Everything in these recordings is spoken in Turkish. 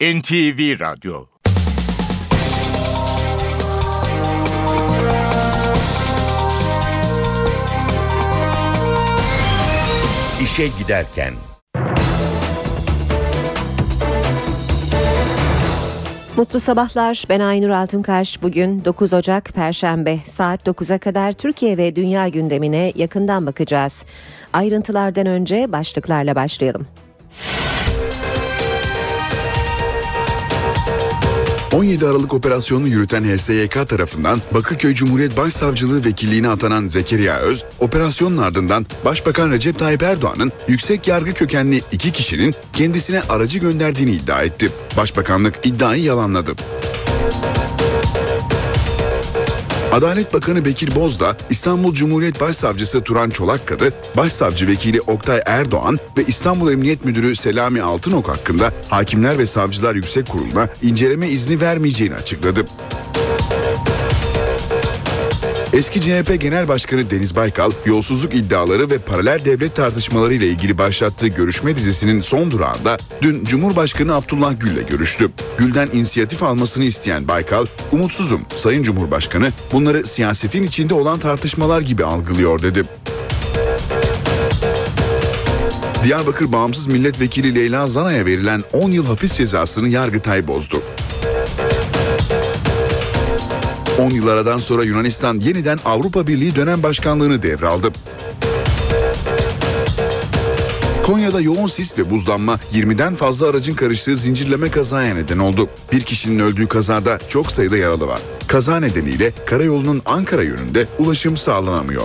NTV Radyo İşe Giderken Mutlu sabahlar. Ben Aynur Altunkaş. Bugün 9 Ocak Perşembe saat 9'a kadar Türkiye ve dünya gündemine yakından bakacağız. Ayrıntılardan önce başlıklarla başlayalım. 17 Aralık operasyonunu yürüten HSYK tarafından Bakırköy Cumhuriyet Başsavcılığı vekilliğine atanan Zekeriya Öz, operasyonun ardından Başbakan Recep Tayyip Erdoğan'ın yüksek yargı kökenli iki kişinin kendisine aracı gönderdiğini iddia etti. Başbakanlık iddiayı yalanladı. Adalet Bakanı Bekir Bozdağ, İstanbul Cumhuriyet Başsavcısı Turan Çolakkadı, Başsavcı Vekili Oktay Erdoğan ve İstanbul Emniyet Müdürü Selami Altınok hakkında Hakimler ve Savcılar Yüksek Kurulu'na inceleme izni vermeyeceğini açıkladı. Eski CHP Genel Başkanı Deniz Baykal, yolsuzluk iddiaları ve paralel devlet tartışmaları ile ilgili başlattığı görüşme dizisinin son durağında dün Cumhurbaşkanı Abdullah Gül'le görüştü. Gül'den inisiyatif almasını isteyen Baykal, umutsuzum Sayın Cumhurbaşkanı bunları siyasetin içinde olan tartışmalar gibi algılıyor dedi. Diyarbakır Bağımsız Milletvekili Leyla Zana'ya verilen 10 yıl hapis cezasını Yargıtay bozdu. 10 yıl aradan sonra Yunanistan yeniden Avrupa Birliği dönem başkanlığını devraldı. Konya'da yoğun sis ve buzlanma 20'den fazla aracın karıştığı zincirleme kazaya neden oldu. Bir kişinin öldüğü kazada çok sayıda yaralı var. Kaza nedeniyle karayolunun Ankara yönünde ulaşım sağlanamıyor.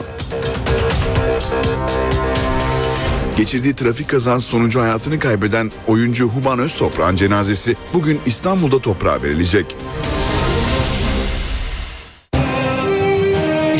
Geçirdiği trafik kazası sonucu hayatını kaybeden oyuncu Huban Öztoprak'ın cenazesi bugün İstanbul'da toprağa verilecek.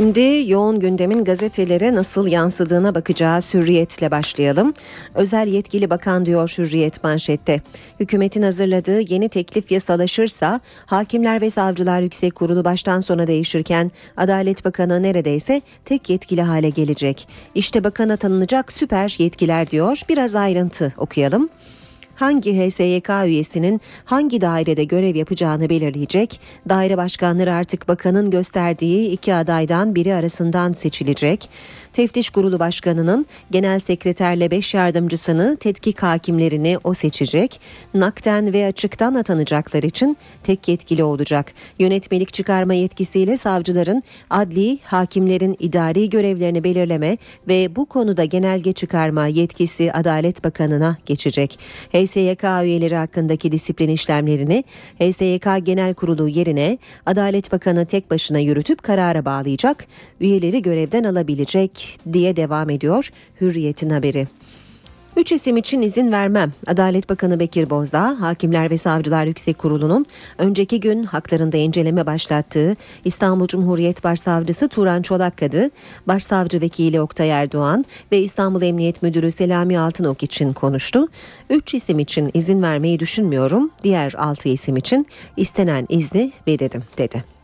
Şimdi yoğun gündemin gazetelere nasıl yansıdığına bakacağız. Hürriyetle başlayalım. Özel yetkili bakan diyor Hürriyet manşette. Hükümetin hazırladığı yeni teklif yasalaşırsa Hakimler ve Savcılar Yüksek Kurulu baştan sona değişirken Adalet Bakanı neredeyse tek yetkili hale gelecek. İşte bakana tanınacak süper yetkiler diyor. Biraz ayrıntı okuyalım hangi HSYK üyesinin hangi dairede görev yapacağını belirleyecek. Daire başkanları artık bakanın gösterdiği iki adaydan biri arasından seçilecek. Teftiş Kurulu Başkanı'nın genel sekreterle 5 yardımcısını, tetkik hakimlerini o seçecek. Nakten ve açıktan atanacaklar için tek yetkili olacak. Yönetmelik çıkarma yetkisiyle savcıların adli, hakimlerin idari görevlerini belirleme ve bu konuda genelge çıkarma yetkisi Adalet Bakanı'na geçecek. HSYK üyeleri hakkındaki disiplin işlemlerini HSYK Genel Kurulu yerine Adalet Bakanı tek başına yürütüp karara bağlayacak. Üyeleri görevden alabilecek diye devam ediyor Hürriyet'in haberi. Üç isim için izin vermem. Adalet Bakanı Bekir Bozdağ, Hakimler ve Savcılar Yüksek Kurulu'nun önceki gün haklarında inceleme başlattığı İstanbul Cumhuriyet Başsavcısı Turan Çolakkadı, Başsavcı Vekili Oktay Erdoğan ve İstanbul Emniyet Müdürü Selami Altınok için konuştu. Üç isim için izin vermeyi düşünmüyorum. Diğer altı isim için istenen izni veririm dedi.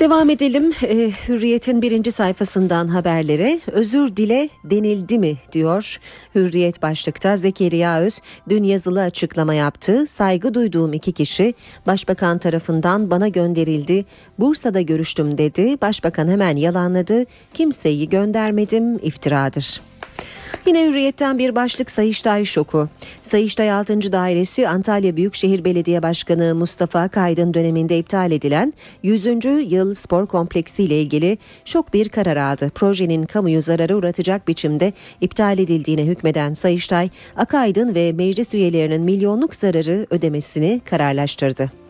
Devam edelim. E, Hürriyet'in birinci sayfasından haberlere. Özür dile denildi mi diyor. Hürriyet başlıkta Zekeriya Öz dün yazılı açıklama yaptı. Saygı duyduğum iki kişi başbakan tarafından bana gönderildi. Bursa'da görüştüm dedi. Başbakan hemen yalanladı. Kimseyi göndermedim. İftiradır. Yine Hürriyet'ten bir başlık Sayıştay şoku. Sayıştay 6. Dairesi Antalya Büyükşehir Belediye Başkanı Mustafa Kaydın döneminde iptal edilen 100. yıl spor kompleksi ile ilgili şok bir karar aldı. Projenin kamuyu zararı uğratacak biçimde iptal edildiğine hükmeden Sayıştay, Akaydın ve meclis üyelerinin milyonluk zararı ödemesini kararlaştırdı.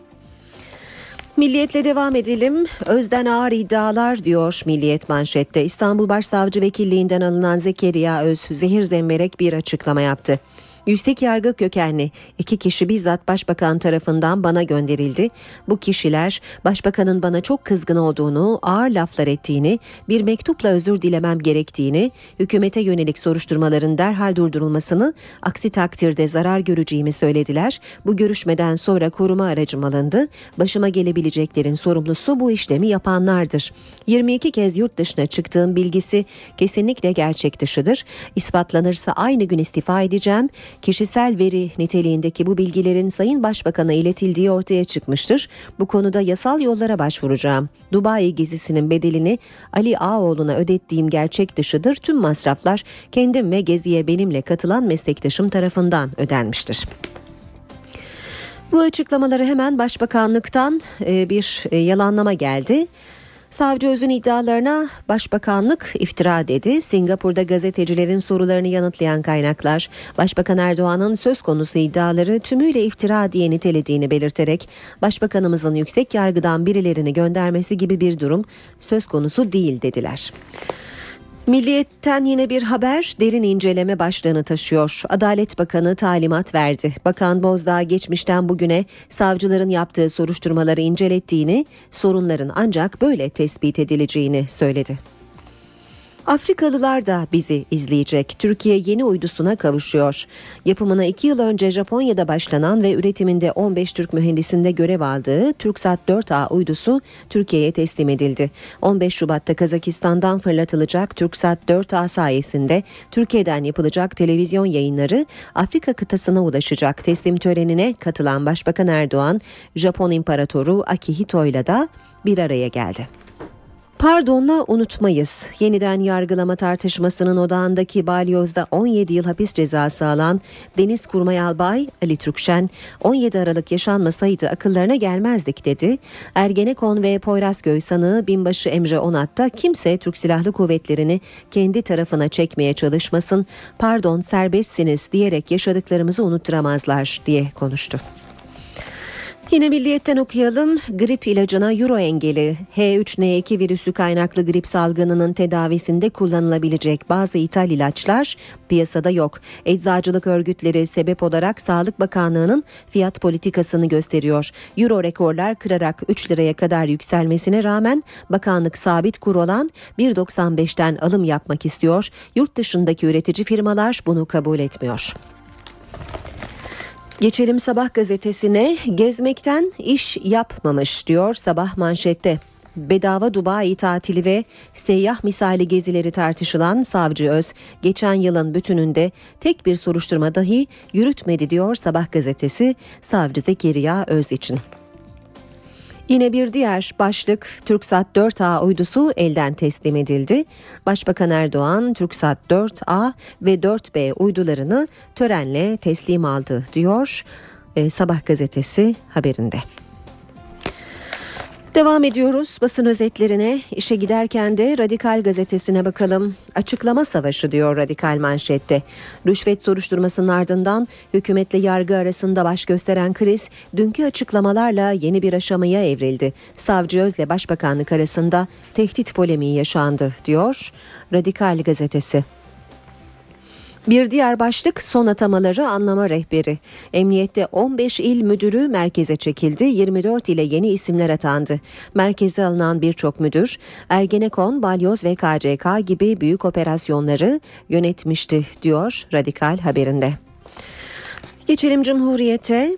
Milliyetle devam edelim. Özden ağır iddialar diyor Milliyet manşette. İstanbul Başsavcı Vekilliğinden alınan Zekeriya Öz zehir zemberek bir açıklama yaptı. Yüksek yargı kökenli iki kişi bizzat başbakan tarafından bana gönderildi. Bu kişiler başbakanın bana çok kızgın olduğunu, ağır laflar ettiğini, bir mektupla özür dilemem gerektiğini, hükümete yönelik soruşturmaların derhal durdurulmasını, aksi takdirde zarar göreceğimi söylediler. Bu görüşmeden sonra koruma aracım alındı. Başıma gelebileceklerin sorumlusu bu işlemi yapanlardır. 22 kez yurt dışına çıktığım bilgisi kesinlikle gerçek dışıdır. İspatlanırsa aynı gün istifa edeceğim. Kişisel veri niteliğindeki bu bilgilerin Sayın Başbakan'a iletildiği ortaya çıkmıştır. Bu konuda yasal yollara başvuracağım. Dubai gezisinin bedelini Ali Ağoğlu'na ödettiğim gerçek dışıdır. Tüm masraflar kendim ve geziye benimle katılan meslektaşım tarafından ödenmiştir. Bu açıklamaları hemen başbakanlıktan e, bir e, yalanlama geldi. Savcı Öz'ün iddialarına başbakanlık iftira dedi. Singapur'da gazetecilerin sorularını yanıtlayan kaynaklar Başbakan Erdoğan'ın söz konusu iddiaları tümüyle iftira diye nitelediğini belirterek Başbakanımızın yüksek yargıdan birilerini göndermesi gibi bir durum söz konusu değil dediler. Milliyetten yine bir haber derin inceleme başlığını taşıyor. Adalet Bakanı talimat verdi. Bakan Bozdağ geçmişten bugüne savcıların yaptığı soruşturmaları incelettiğini, sorunların ancak böyle tespit edileceğini söyledi. Afrikalılar da bizi izleyecek. Türkiye yeni uydusuna kavuşuyor. Yapımına 2 yıl önce Japonya'da başlanan ve üretiminde 15 Türk mühendisinde görev aldığı TürkSat 4A uydusu Türkiye'ye teslim edildi. 15 Şubat'ta Kazakistan'dan fırlatılacak TürkSat 4A sayesinde Türkiye'den yapılacak televizyon yayınları Afrika kıtasına ulaşacak. Teslim törenine katılan Başbakan Erdoğan, Japon İmparatoru Akihito ile de bir araya geldi. Pardonla unutmayız. Yeniden yargılama tartışmasının odağındaki balyozda 17 yıl hapis cezası alan Deniz Kurmay Albay Ali Türkşen 17 Aralık yaşanmasaydı akıllarına gelmezdik dedi. Ergenekon ve Poyrazköy sanığı binbaşı Emre Onat da kimse Türk Silahlı Kuvvetleri'ni kendi tarafına çekmeye çalışmasın. Pardon serbestsiniz diyerek yaşadıklarımızı unutturamazlar diye konuştu. Yine milliyetten okuyalım. Grip ilacına euro engeli H3N2 virüsü kaynaklı grip salgınının tedavisinde kullanılabilecek bazı ithal ilaçlar piyasada yok. Eczacılık örgütleri sebep olarak Sağlık Bakanlığı'nın fiyat politikasını gösteriyor. Euro rekorlar kırarak 3 liraya kadar yükselmesine rağmen bakanlık sabit kur olan 1.95'ten alım yapmak istiyor. Yurt dışındaki üretici firmalar bunu kabul etmiyor. Geçelim Sabah gazetesine gezmekten iş yapmamış diyor Sabah manşette. Bedava Dubai tatili ve seyyah misali gezileri tartışılan Savcı Öz geçen yılın bütününde tek bir soruşturma dahi yürütmedi diyor Sabah gazetesi Savcı Zekeriya Öz için. Yine bir diğer başlık TürkSat 4A uydusu elden teslim edildi. Başbakan Erdoğan TürkSat 4A ve 4B uydularını törenle teslim aldı diyor e, Sabah gazetesi haberinde. Devam ediyoruz basın özetlerine. İşe giderken de Radikal gazetesine bakalım. Açıklama savaşı diyor Radikal manşette. Rüşvet soruşturmasının ardından hükümetle yargı arasında baş gösteren kriz dünkü açıklamalarla yeni bir aşamaya evrildi. Savcı Özle Başbakanlık arasında tehdit polemiği yaşandı diyor Radikal gazetesi. Bir diğer başlık son atamaları anlama rehberi. Emniyette 15 il müdürü merkeze çekildi. 24 ile yeni isimler atandı. Merkeze alınan birçok müdür Ergenekon, Balyoz ve KCK gibi büyük operasyonları yönetmişti diyor Radikal haberinde. Geçelim Cumhuriyet'e.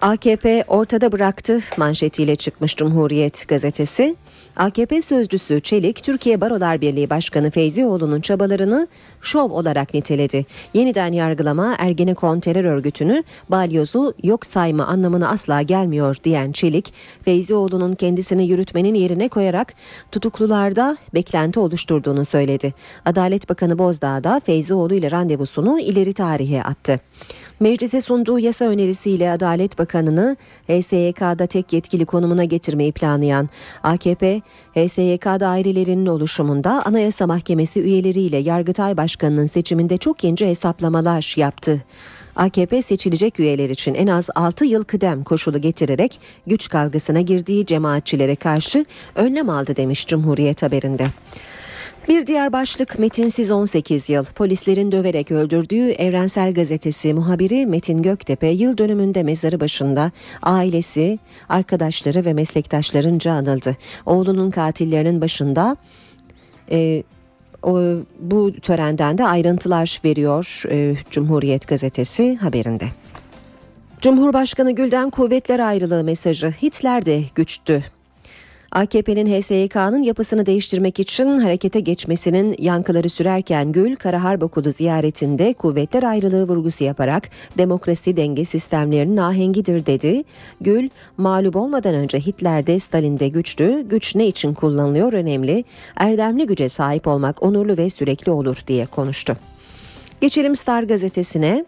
AKP ortada bıraktı manşetiyle çıkmış Cumhuriyet gazetesi. AKP sözcüsü Çelik, Türkiye Barolar Birliği Başkanı Feyzioğlu'nun çabalarını şov olarak niteledi. Yeniden yargılama Ergenekon terör örgütünü balyozu yok sayma anlamına asla gelmiyor diyen Çelik, Feyzioğlu'nun kendisini yürütmenin yerine koyarak tutuklularda beklenti oluşturduğunu söyledi. Adalet Bakanı Bozdağ da Feyzioğlu ile randevusunu ileri tarihe attı. Meclise sunduğu yasa önerisiyle Adalet Bakanı'nı HSYK'da tek yetkili konumuna getirmeyi planlayan AKP, HSYK dairelerinin oluşumunda Anayasa Mahkemesi üyeleriyle Yargıtay Başkanı'nın seçiminde çok ince hesaplamalar yaptı. AKP seçilecek üyeler için en az 6 yıl kıdem koşulu getirerek güç kavgasına girdiği cemaatçilere karşı önlem aldı demiş Cumhuriyet haberinde. Bir diğer başlık Metinsiz 18 yıl. Polislerin döverek öldürdüğü Evrensel Gazetesi muhabiri Metin Göktepe yıl dönümünde mezarı başında ailesi, arkadaşları ve meslektaşlarınca anıldı. Oğlunun katillerinin başında e, o, bu törenden de ayrıntılar veriyor e, Cumhuriyet Gazetesi haberinde. Cumhurbaşkanı Gül'den kuvvetler ayrılığı mesajı Hitler de güçtü AKP'nin HSYK'nın yapısını değiştirmek için harekete geçmesinin yankıları sürerken Gül, Karaharp Okulu ziyaretinde kuvvetler ayrılığı vurgusu yaparak demokrasi denge sistemlerinin ahengidir dedi. Gül, mağlup olmadan önce Hitler'de Stalin'de güçlü, güç ne için kullanılıyor önemli, erdemli güce sahip olmak onurlu ve sürekli olur diye konuştu. Geçelim Star gazetesine.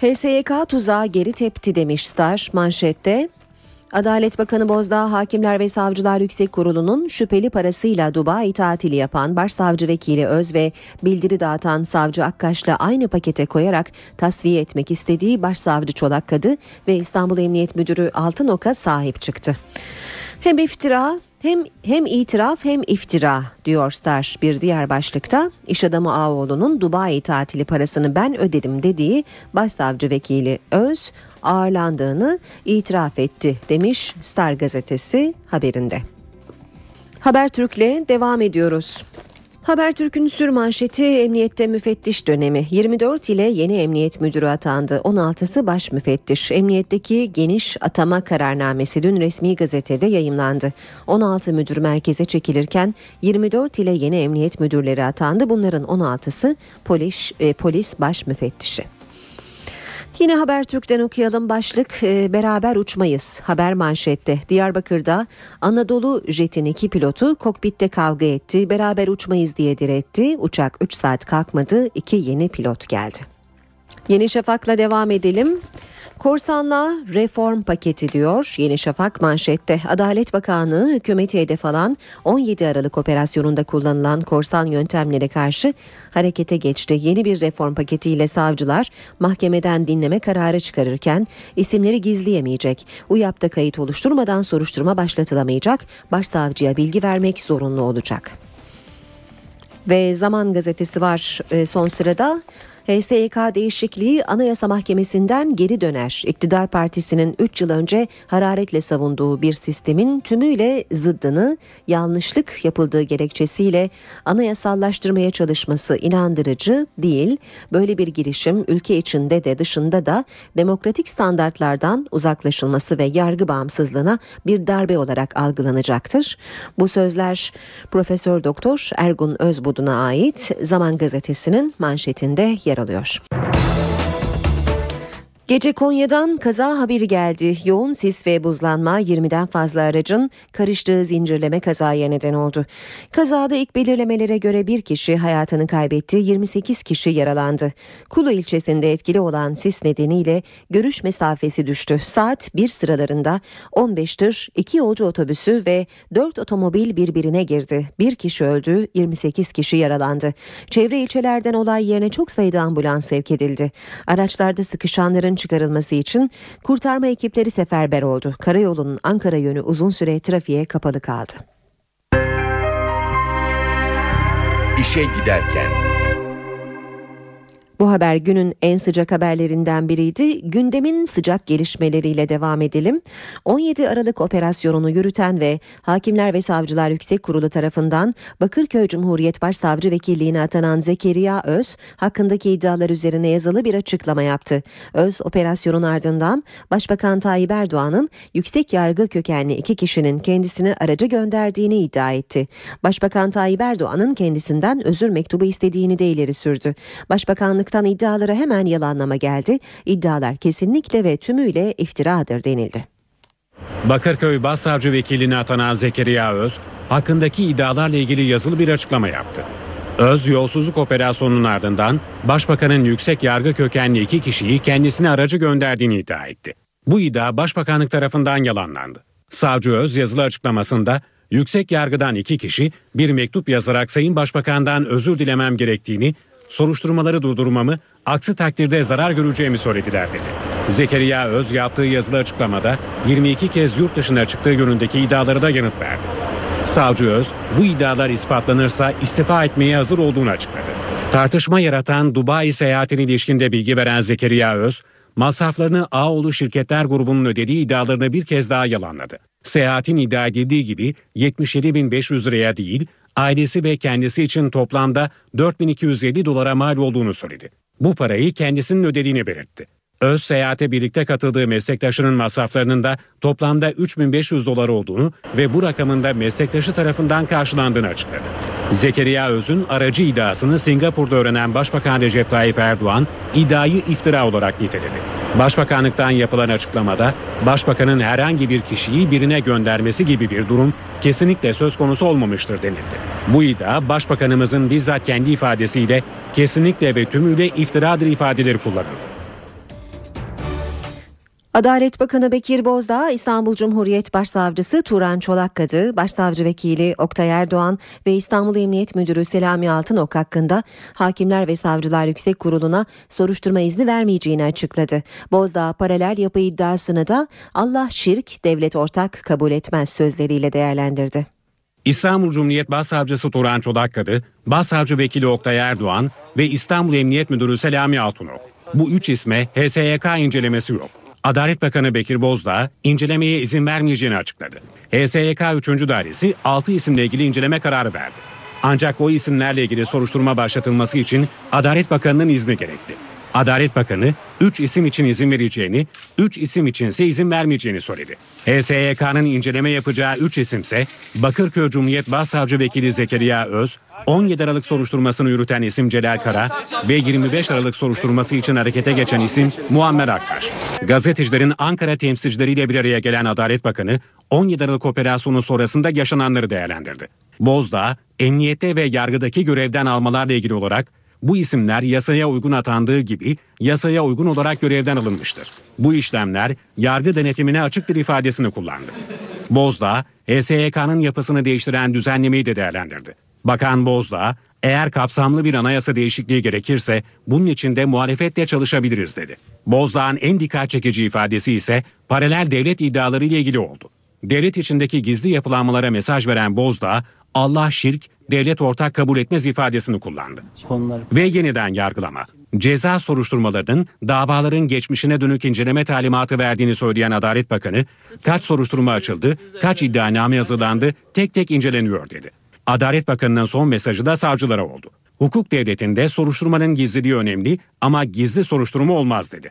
HSYK tuzağı geri tepti demiş Star manşette. Adalet Bakanı Bozdağ Hakimler ve Savcılar Yüksek Kurulu'nun şüpheli parasıyla Dubai tatili yapan Başsavcı Vekili Öz ve bildiri dağıtan Savcı Akkaş'la aynı pakete koyarak tasfiye etmek istediği Başsavcı Çolak Kadı ve İstanbul Emniyet Müdürü Altınok'a sahip çıktı. Hem iftira hem hem itiraf hem iftira diyor Star bir diğer başlıkta. İş adamı Ağoğlu'nun Dubai tatili parasını ben ödedim dediği başsavcı vekili Öz ağırlandığını itiraf etti demiş Star gazetesi haberinde. Habertürk'le devam ediyoruz. Habertürk'ün sür manşeti emniyette müfettiş dönemi. 24 ile yeni emniyet müdürü atandı. 16'sı baş müfettiş. Emniyetteki geniş atama kararnamesi dün resmi gazetede yayımlandı. 16 müdür merkeze çekilirken 24 ile yeni emniyet müdürleri atandı. Bunların 16'sı polis, e, polis baş müfettişi. Yine Habertürk'ten okuyalım başlık e, beraber uçmayız haber manşette. Diyarbakır'da Anadolu Jet'in iki pilotu kokpitte kavga etti. Beraber uçmayız diye diretti. Uçak 3 saat kalkmadı. İki yeni pilot geldi. Yeni Şafak'la devam edelim. Korsanla reform paketi diyor Yeni Şafak manşette. Adalet Bakanlığı hükümeti hedef alan 17 Aralık operasyonunda kullanılan korsan yöntemlere karşı harekete geçti. Yeni bir reform paketiyle savcılar mahkemeden dinleme kararı çıkarırken isimleri gizleyemeyecek. UYAP'ta kayıt oluşturmadan soruşturma başlatılamayacak. Başsavcıya bilgi vermek zorunlu olacak. Ve Zaman Gazetesi var e, son sırada. HSYK değişikliği Anayasa Mahkemesi'nden geri döner. İktidar Partisi'nin 3 yıl önce hararetle savunduğu bir sistemin tümüyle zıddını yanlışlık yapıldığı gerekçesiyle anayasallaştırmaya çalışması inandırıcı değil. Böyle bir girişim ülke içinde de dışında da demokratik standartlardan uzaklaşılması ve yargı bağımsızlığına bir darbe olarak algılanacaktır. Bu sözler Profesör Doktor Ergun Özbudun'a ait Zaman Gazetesi'nin manşetinde yer yer alıyor. Gece Konya'dan kaza haberi geldi. Yoğun sis ve buzlanma 20'den fazla aracın karıştığı zincirleme kazaya neden oldu. Kazada ilk belirlemelere göre bir kişi hayatını kaybetti, 28 kişi yaralandı. Kulu ilçesinde etkili olan sis nedeniyle görüş mesafesi düştü. Saat 1 sıralarında 15 tır, 2 yolcu otobüsü ve 4 otomobil birbirine girdi. Bir kişi öldü, 28 kişi yaralandı. Çevre ilçelerden olay yerine çok sayıda ambulans sevk edildi. Araçlarda sıkışanların çıkarılması için kurtarma ekipleri seferber oldu. Karayolunun Ankara yönü uzun süre trafiğe kapalı kaldı. İşe giderken bu haber günün en sıcak haberlerinden biriydi. Gündemin sıcak gelişmeleriyle devam edelim. 17 Aralık operasyonunu yürüten ve Hakimler ve Savcılar Yüksek Kurulu tarafından Bakırköy Cumhuriyet Başsavcı Vekilliğine atanan Zekeriya Öz hakkındaki iddialar üzerine yazılı bir açıklama yaptı. Öz operasyonun ardından Başbakan Tayyip Erdoğan'ın yüksek yargı kökenli iki kişinin kendisini aracı gönderdiğini iddia etti. Başbakan Tayyip Erdoğan'ın kendisinden özür mektubu istediğini de ileri sürdü. Başbakanlık Bakanlıktan iddialara hemen yalanlama geldi. İddialar kesinlikle ve tümüyle iftiradır denildi. Bakırköy Başsavcı Vekili'ne atanan Zekeriya Öz, hakkındaki iddialarla ilgili yazılı bir açıklama yaptı. Öz yolsuzluk operasyonunun ardından Başbakanın yüksek yargı kökenli iki kişiyi kendisine aracı gönderdiğini iddia etti. Bu iddia Başbakanlık tarafından yalanlandı. Savcı Öz yazılı açıklamasında yüksek yargıdan iki kişi bir mektup yazarak Sayın Başbakan'dan özür dilemem gerektiğini soruşturmaları durdurmamı, aksi takdirde zarar göreceğimi söylediler dedi. Zekeriya Öz yaptığı yazılı açıklamada 22 kez yurt dışına çıktığı yönündeki iddiaları da yanıt verdi. Savcı Öz, bu iddialar ispatlanırsa istifa etmeye hazır olduğunu açıkladı. Tartışma yaratan Dubai seyahatine ilişkinde bilgi veren Zekeriya Öz, masraflarını Ağoğlu Şirketler Grubu'nun ödediği iddialarını bir kez daha yalanladı. Seyahatin iddia edildiği gibi 77.500 liraya değil, ailesi ve kendisi için toplamda 4207 dolara mal olduğunu söyledi. Bu parayı kendisinin ödediğini belirtti. Öz seyahate birlikte katıldığı meslektaşının masraflarının da toplamda 3500 dolar olduğunu ve bu rakamın da meslektaşı tarafından karşılandığını açıkladı. Zekeriya Öz'ün aracı iddiasını Singapur'da öğrenen Başbakan Recep Tayyip Erdoğan iddiayı iftira olarak niteledi. Başbakanlıktan yapılan açıklamada başbakanın herhangi bir kişiyi birine göndermesi gibi bir durum kesinlikle söz konusu olmamıştır denildi. Bu iddia başbakanımızın bizzat kendi ifadesiyle kesinlikle ve tümüyle iftiradır ifadeleri kullanıldı. Adalet Bakanı Bekir Bozdağ, İstanbul Cumhuriyet Başsavcısı Turan Çolakkadı, Başsavcı Vekili Oktay Erdoğan ve İstanbul Emniyet Müdürü Selami Altınok hakkında Hakimler ve Savcılar Yüksek Kurulu'na soruşturma izni vermeyeceğini açıkladı. Bozdağ paralel yapı iddiasını da Allah şirk, devlet ortak kabul etmez sözleriyle değerlendirdi. İstanbul Cumhuriyet Başsavcısı Turan Çolakkadı, Başsavcı Vekili Oktay Erdoğan ve İstanbul Emniyet Müdürü Selami Altınok. Bu üç isme HSYK incelemesi yok. Adalet Bakanı Bekir Bozdağ incelemeye izin vermeyeceğini açıkladı. HSYK 3. Dairesi 6 isimle ilgili inceleme kararı verdi. Ancak o isimlerle ilgili soruşturma başlatılması için Adalet Bakanı'nın izni gerekli. Adalet Bakanı 3 isim için izin vereceğini, 3 isim içinse izin vermeyeceğini söyledi. HSYK'nın inceleme yapacağı 3 isimse Bakırköy Cumhuriyet Başsavcı Vekili Zekeriya Öz, 17 Aralık soruşturmasını yürüten isim Celal Kara ve 25 Aralık soruşturması için harekete geçen isim Muammer Akkaş. Gazetecilerin Ankara temsilcileriyle bir araya gelen Adalet Bakanı 17 Aralık operasyonu sonrasında yaşananları değerlendirdi. Bozdağ, emniyette ve yargıdaki görevden almalarla ilgili olarak bu isimler yasaya uygun atandığı gibi yasaya uygun olarak görevden alınmıştır. Bu işlemler yargı denetimine açıktır ifadesini kullandı. Bozdağ, HSYK'nın yapısını değiştiren düzenlemeyi de değerlendirdi. Bakan Bozdağ, eğer kapsamlı bir anayasa değişikliği gerekirse bunun için de muhalefetle çalışabiliriz dedi. Bozdağ'ın en dikkat çekici ifadesi ise paralel devlet iddiaları ile ilgili oldu. Devlet içindeki gizli yapılanmalara mesaj veren Bozdağ, Allah şirk, devlet ortak kabul etmez ifadesini kullandı. Ve yeniden yargılama. Ceza soruşturmalarının davaların geçmişine dönük inceleme talimatı verdiğini söyleyen Adalet Bakanı, kaç soruşturma açıldı, kaç iddianame yazılandı, tek tek inceleniyor dedi. Adalet Bakanı'nın son mesajı da savcılara oldu. Hukuk devletinde soruşturmanın gizliliği önemli ama gizli soruşturma olmaz dedi.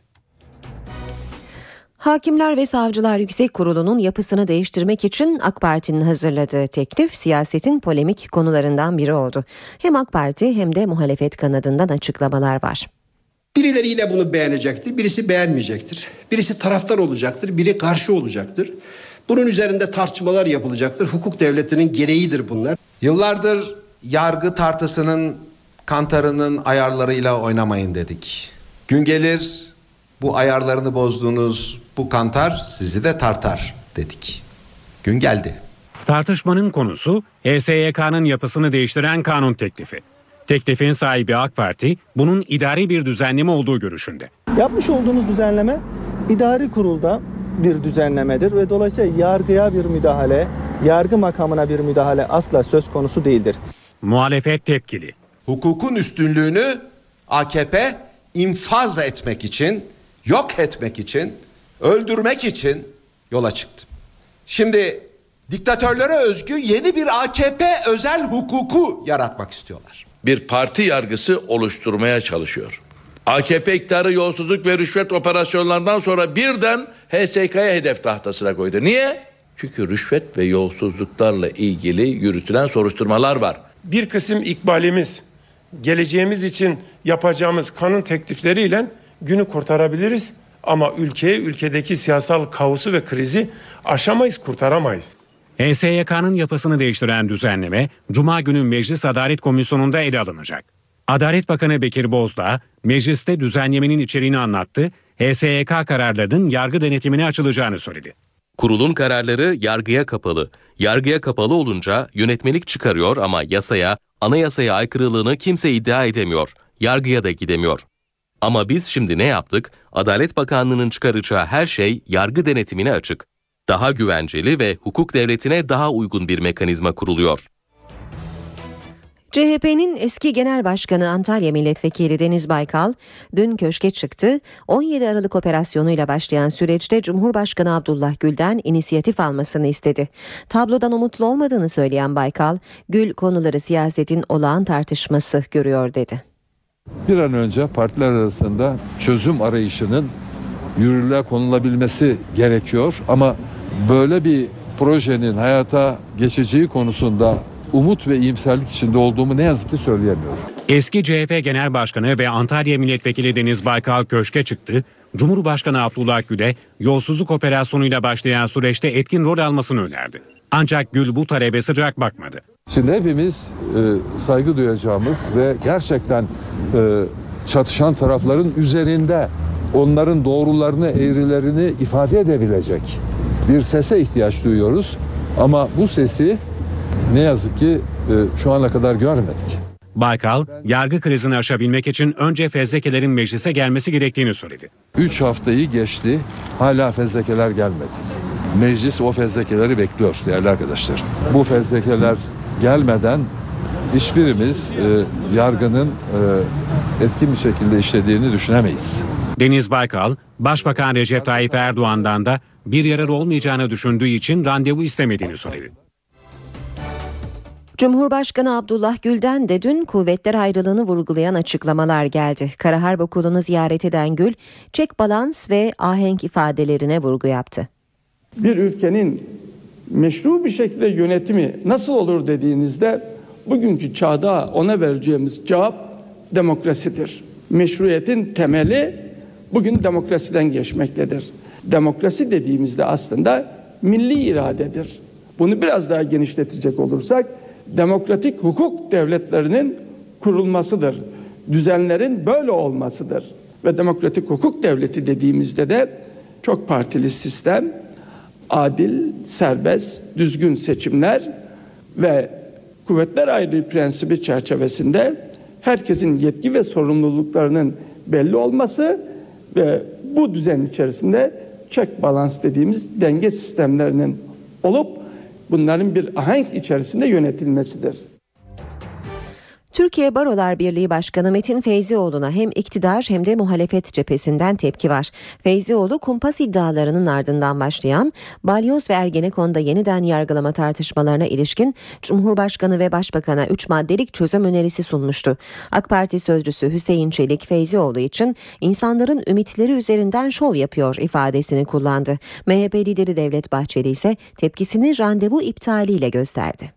Hakimler ve Savcılar Yüksek Kurulu'nun yapısını değiştirmek için AK Parti'nin hazırladığı teklif siyasetin polemik konularından biri oldu. Hem AK Parti hem de muhalefet kanadından açıklamalar var. Birileri yine bunu beğenecektir, birisi beğenmeyecektir. Birisi taraftar olacaktır, biri karşı olacaktır. Bunun üzerinde tartışmalar yapılacaktır. Hukuk devletinin gereğidir bunlar. Yıllardır yargı tartısının kantarının ayarlarıyla oynamayın dedik. Gün gelir bu ayarlarını bozduğunuz bu kantar sizi de tartar dedik. Gün geldi. Tartışmanın konusu HSYK'nın yapısını değiştiren kanun teklifi. Teklifin sahibi AK Parti bunun idari bir düzenleme olduğu görüşünde. Yapmış olduğunuz düzenleme idari kurulda bir düzenlemedir ve dolayısıyla yargıya bir müdahale, yargı makamına bir müdahale asla söz konusu değildir. Muhalefet tepkili. Hukukun üstünlüğünü AKP infaz etmek için, yok etmek için, öldürmek için yola çıktı. Şimdi diktatörlere özgü yeni bir AKP özel hukuku yaratmak istiyorlar. Bir parti yargısı oluşturmaya çalışıyor. AKP iktidarı yolsuzluk ve rüşvet operasyonlarından sonra birden HSK'ya hedef tahtasına koydu. Niye? Çünkü rüşvet ve yolsuzluklarla ilgili yürütülen soruşturmalar var. Bir kısım ikbalimiz, geleceğimiz için yapacağımız kanun teklifleriyle günü kurtarabiliriz. Ama ülkeye, ülkedeki siyasal kaosu ve krizi aşamayız, kurtaramayız. HSYK'nın yapısını değiştiren düzenleme Cuma günü Meclis Adalet Komisyonu'nda ele alınacak. Adalet Bakanı Bekir Bozdağ mecliste düzenlemenin içeriğini anlattı, HSYK kararlarının yargı denetimine açılacağını söyledi. Kurulun kararları yargıya kapalı. Yargıya kapalı olunca yönetmelik çıkarıyor ama yasaya, anayasaya aykırılığını kimse iddia edemiyor. Yargıya da gidemiyor. Ama biz şimdi ne yaptık? Adalet Bakanlığı'nın çıkaracağı her şey yargı denetimine açık. Daha güvenceli ve hukuk devletine daha uygun bir mekanizma kuruluyor. CHP'nin eski genel başkanı Antalya Milletvekili Deniz Baykal dün köşke çıktı. 17 Aralık operasyonuyla başlayan süreçte Cumhurbaşkanı Abdullah Gül'den inisiyatif almasını istedi. Tablodan umutlu olmadığını söyleyen Baykal, Gül konuları siyasetin olağan tartışması görüyor dedi. Bir an önce partiler arasında çözüm arayışının yürürlüğe konulabilmesi gerekiyor ama böyle bir projenin hayata geçeceği konusunda umut ve iyimserlik içinde olduğumu ne yazık ki söyleyemiyorum. Eski CHP Genel Başkanı ve Antalya Milletvekili Deniz Baykal köşke çıktı. Cumhurbaşkanı Abdullah Gül'e yolsuzluk operasyonuyla başlayan süreçte etkin rol almasını önerdi. Ancak Gül bu talebe sıcak bakmadı. Şimdi hepimiz e, saygı duyacağımız ve gerçekten e, çatışan tarafların üzerinde onların doğrularını, eğrilerini ifade edebilecek bir sese ihtiyaç duyuyoruz. Ama bu sesi ne yazık ki e, şu ana kadar görmedik. Baykal, yargı krizini aşabilmek için önce fezlekelerin meclise gelmesi gerektiğini söyledi. 3 haftayı geçti hala fezlekeler gelmedi. Meclis o fezlekeleri bekliyor değerli arkadaşlar. Bu fezlekeler gelmeden hiçbirimiz e, yargının e, etkin bir şekilde işlediğini düşünemeyiz. Deniz Baykal, Başbakan Recep Tayyip Erdoğan'dan da bir yarar olmayacağını düşündüğü için randevu istemediğini söyledi. Cumhurbaşkanı Abdullah Gül'den de dün kuvvetler ayrılığını vurgulayan açıklamalar geldi. Kara Harp Okulu'nu ziyaret eden Gül, çek balans ve ahenk ifadelerine vurgu yaptı. Bir ülkenin meşru bir şekilde yönetimi nasıl olur dediğinizde bugünkü çağda ona vereceğimiz cevap demokrasidir. Meşruiyetin temeli bugün demokrasiden geçmektedir. Demokrasi dediğimizde aslında milli iradedir. Bunu biraz daha genişletecek olursak demokratik hukuk devletlerinin kurulmasıdır. Düzenlerin böyle olmasıdır. Ve demokratik hukuk devleti dediğimizde de çok partili sistem, adil, serbest, düzgün seçimler ve kuvvetler ayrılığı prensibi çerçevesinde herkesin yetki ve sorumluluklarının belli olması ve bu düzen içerisinde check balans dediğimiz denge sistemlerinin olup bunların bir ahenk içerisinde yönetilmesidir. Türkiye Barolar Birliği Başkanı Metin Feyzioğlu'na hem iktidar hem de muhalefet cephesinden tepki var. Feyzioğlu kumpas iddialarının ardından başlayan Balyoz ve Ergenekon'da yeniden yargılama tartışmalarına ilişkin Cumhurbaşkanı ve Başbakan'a 3 maddelik çözüm önerisi sunmuştu. AK Parti sözcüsü Hüseyin Çelik Feyzioğlu için insanların ümitleri üzerinden şov yapıyor ifadesini kullandı. MHP lideri Devlet Bahçeli ise tepkisini randevu iptaliyle gösterdi.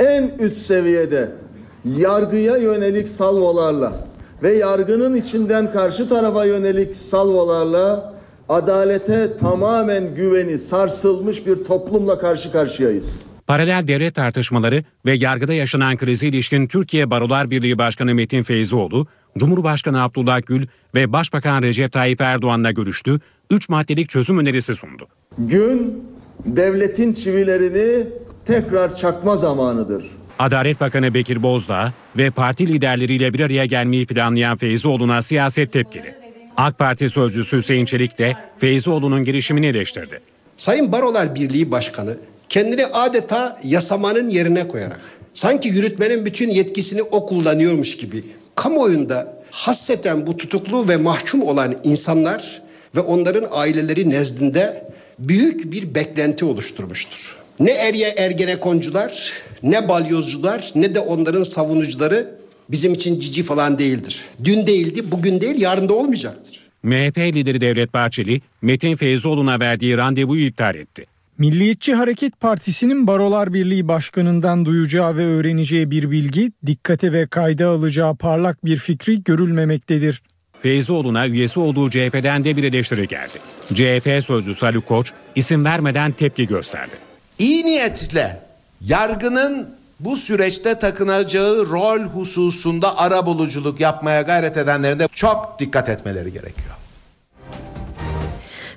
En üst seviyede yargıya yönelik salvolarla ve yargının içinden karşı tarafa yönelik salvolarla adalete tamamen güveni sarsılmış bir toplumla karşı karşıyayız. Paralel devlet tartışmaları ve yargıda yaşanan krize ilişkin Türkiye Barolar Birliği Başkanı Metin Feyzioğlu, Cumhurbaşkanı Abdullah Gül ve Başbakan Recep Tayyip Erdoğan'la görüştü, 3 maddelik çözüm önerisi sundu. Gün devletin çivilerini tekrar çakma zamanıdır. Adalet Bakanı Bekir Bozdağ ve parti liderleriyle bir araya gelmeyi planlayan Feyzioğlu'na siyaset tepkili. AK Parti sözcüsü Hüseyin Çelik de Feyzioğlu'nun girişimini eleştirdi. Sayın Barolar Birliği Başkanı kendini adeta yasamanın yerine koyarak sanki yürütmenin bütün yetkisini o kullanıyormuş gibi kamuoyunda hasseten bu tutuklu ve mahkum olan insanlar ve onların aileleri nezdinde büyük bir beklenti oluşturmuştur. Ne erye ergenekoncular, ne balyozcular, ne de onların savunucuları bizim için cici falan değildir. Dün değildi, bugün değil, yarın da olmayacaktır. MHP lideri Devlet Bahçeli, Metin Feyzoğlu'na verdiği randevuyu iptal etti. Milliyetçi Hareket Partisi'nin Barolar Birliği Başkanı'ndan duyacağı ve öğreneceği bir bilgi, dikkate ve kayda alacağı parlak bir fikri görülmemektedir. Feyzoğlu'na üyesi olduğu CHP'den de bir eleştiri geldi. CHP sözcüsü Haluk Koç isim vermeden tepki gösterdi. İyi niyetle yargının bu süreçte takınacağı rol hususunda ara buluculuk yapmaya gayret edenlerin de çok dikkat etmeleri gerekiyor.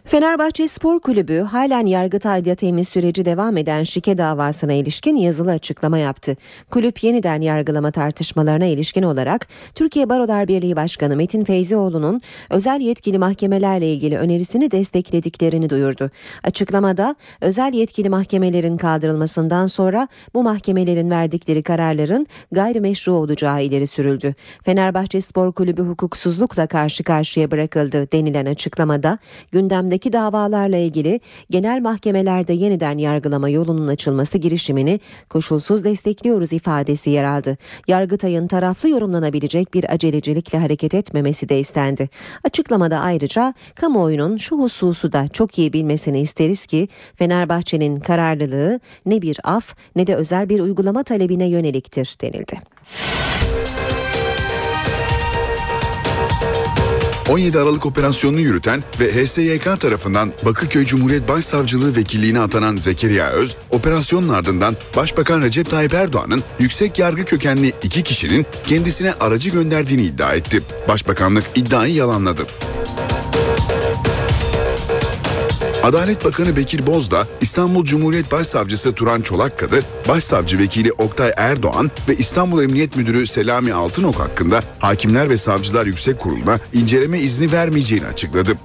Fenerbahçe Spor Kulübü halen Yargıtay'da temiz süreci devam eden şike davasına ilişkin yazılı açıklama yaptı. Kulüp yeniden yargılama tartışmalarına ilişkin olarak Türkiye Barolar Birliği Başkanı Metin Feyzioğlu'nun özel yetkili mahkemelerle ilgili önerisini desteklediklerini duyurdu. Açıklamada özel yetkili mahkemelerin kaldırılmasından sonra bu mahkemelerin verdikleri kararların gayrimeşru olacağı ileri sürüldü. Fenerbahçe Spor Kulübü hukuksuzlukla karşı karşıya bırakıldı denilen açıklamada gündemde gündemdeki davalarla ilgili genel mahkemelerde yeniden yargılama yolunun açılması girişimini koşulsuz destekliyoruz ifadesi yer aldı. Yargıtay'ın taraflı yorumlanabilecek bir acelecilikle hareket etmemesi de istendi. Açıklamada ayrıca kamuoyunun şu hususu da çok iyi bilmesini isteriz ki Fenerbahçe'nin kararlılığı ne bir af ne de özel bir uygulama talebine yöneliktir denildi. 17 Aralık operasyonunu yürüten ve HSYK tarafından Bakırköy Cumhuriyet Başsavcılığı vekilliğine atanan Zekeriya Öz, operasyonun ardından Başbakan Recep Tayyip Erdoğan'ın yüksek yargı kökenli iki kişinin kendisine aracı gönderdiğini iddia etti. Başbakanlık iddiayı yalanladı. Adalet Bakanı Bekir Bozdağ, İstanbul Cumhuriyet Başsavcısı Turan Çolakkadı, Başsavcı Vekili Oktay Erdoğan ve İstanbul Emniyet Müdürü Selami Altınok hakkında Hakimler ve Savcılar Yüksek Kurulu'na inceleme izni vermeyeceğini açıkladı.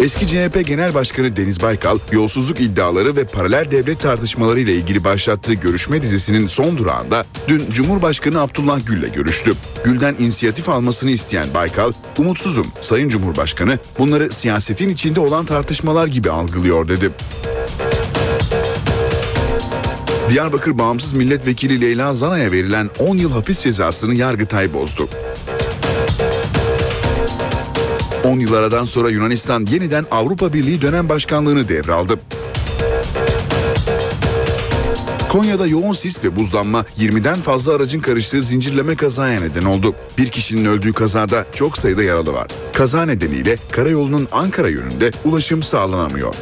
Eski CHP Genel Başkanı Deniz Baykal, yolsuzluk iddiaları ve paralel devlet tartışmaları ile ilgili başlattığı görüşme dizisinin son durağında dün Cumhurbaşkanı Abdullah Gül'le görüştü. Gül'den inisiyatif almasını isteyen Baykal, umutsuzum Sayın Cumhurbaşkanı bunları siyasetin içinde olan tartışmalar gibi algılıyor dedi. Diyarbakır Bağımsız Milletvekili Leyla Zana'ya verilen 10 yıl hapis cezasını Yargıtay bozdu. 10 yıl aradan sonra Yunanistan yeniden Avrupa Birliği dönem başkanlığını devraldı. Konya'da yoğun sis ve buzlanma 20'den fazla aracın karıştığı zincirleme kazaya neden oldu. Bir kişinin öldüğü kazada çok sayıda yaralı var. Kaza nedeniyle karayolunun Ankara yönünde ulaşım sağlanamıyor.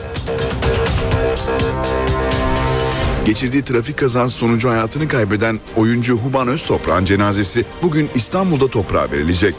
Geçirdiği trafik kazası sonucu hayatını kaybeden oyuncu Huban Öztoprak'ın cenazesi bugün İstanbul'da toprağa verilecek.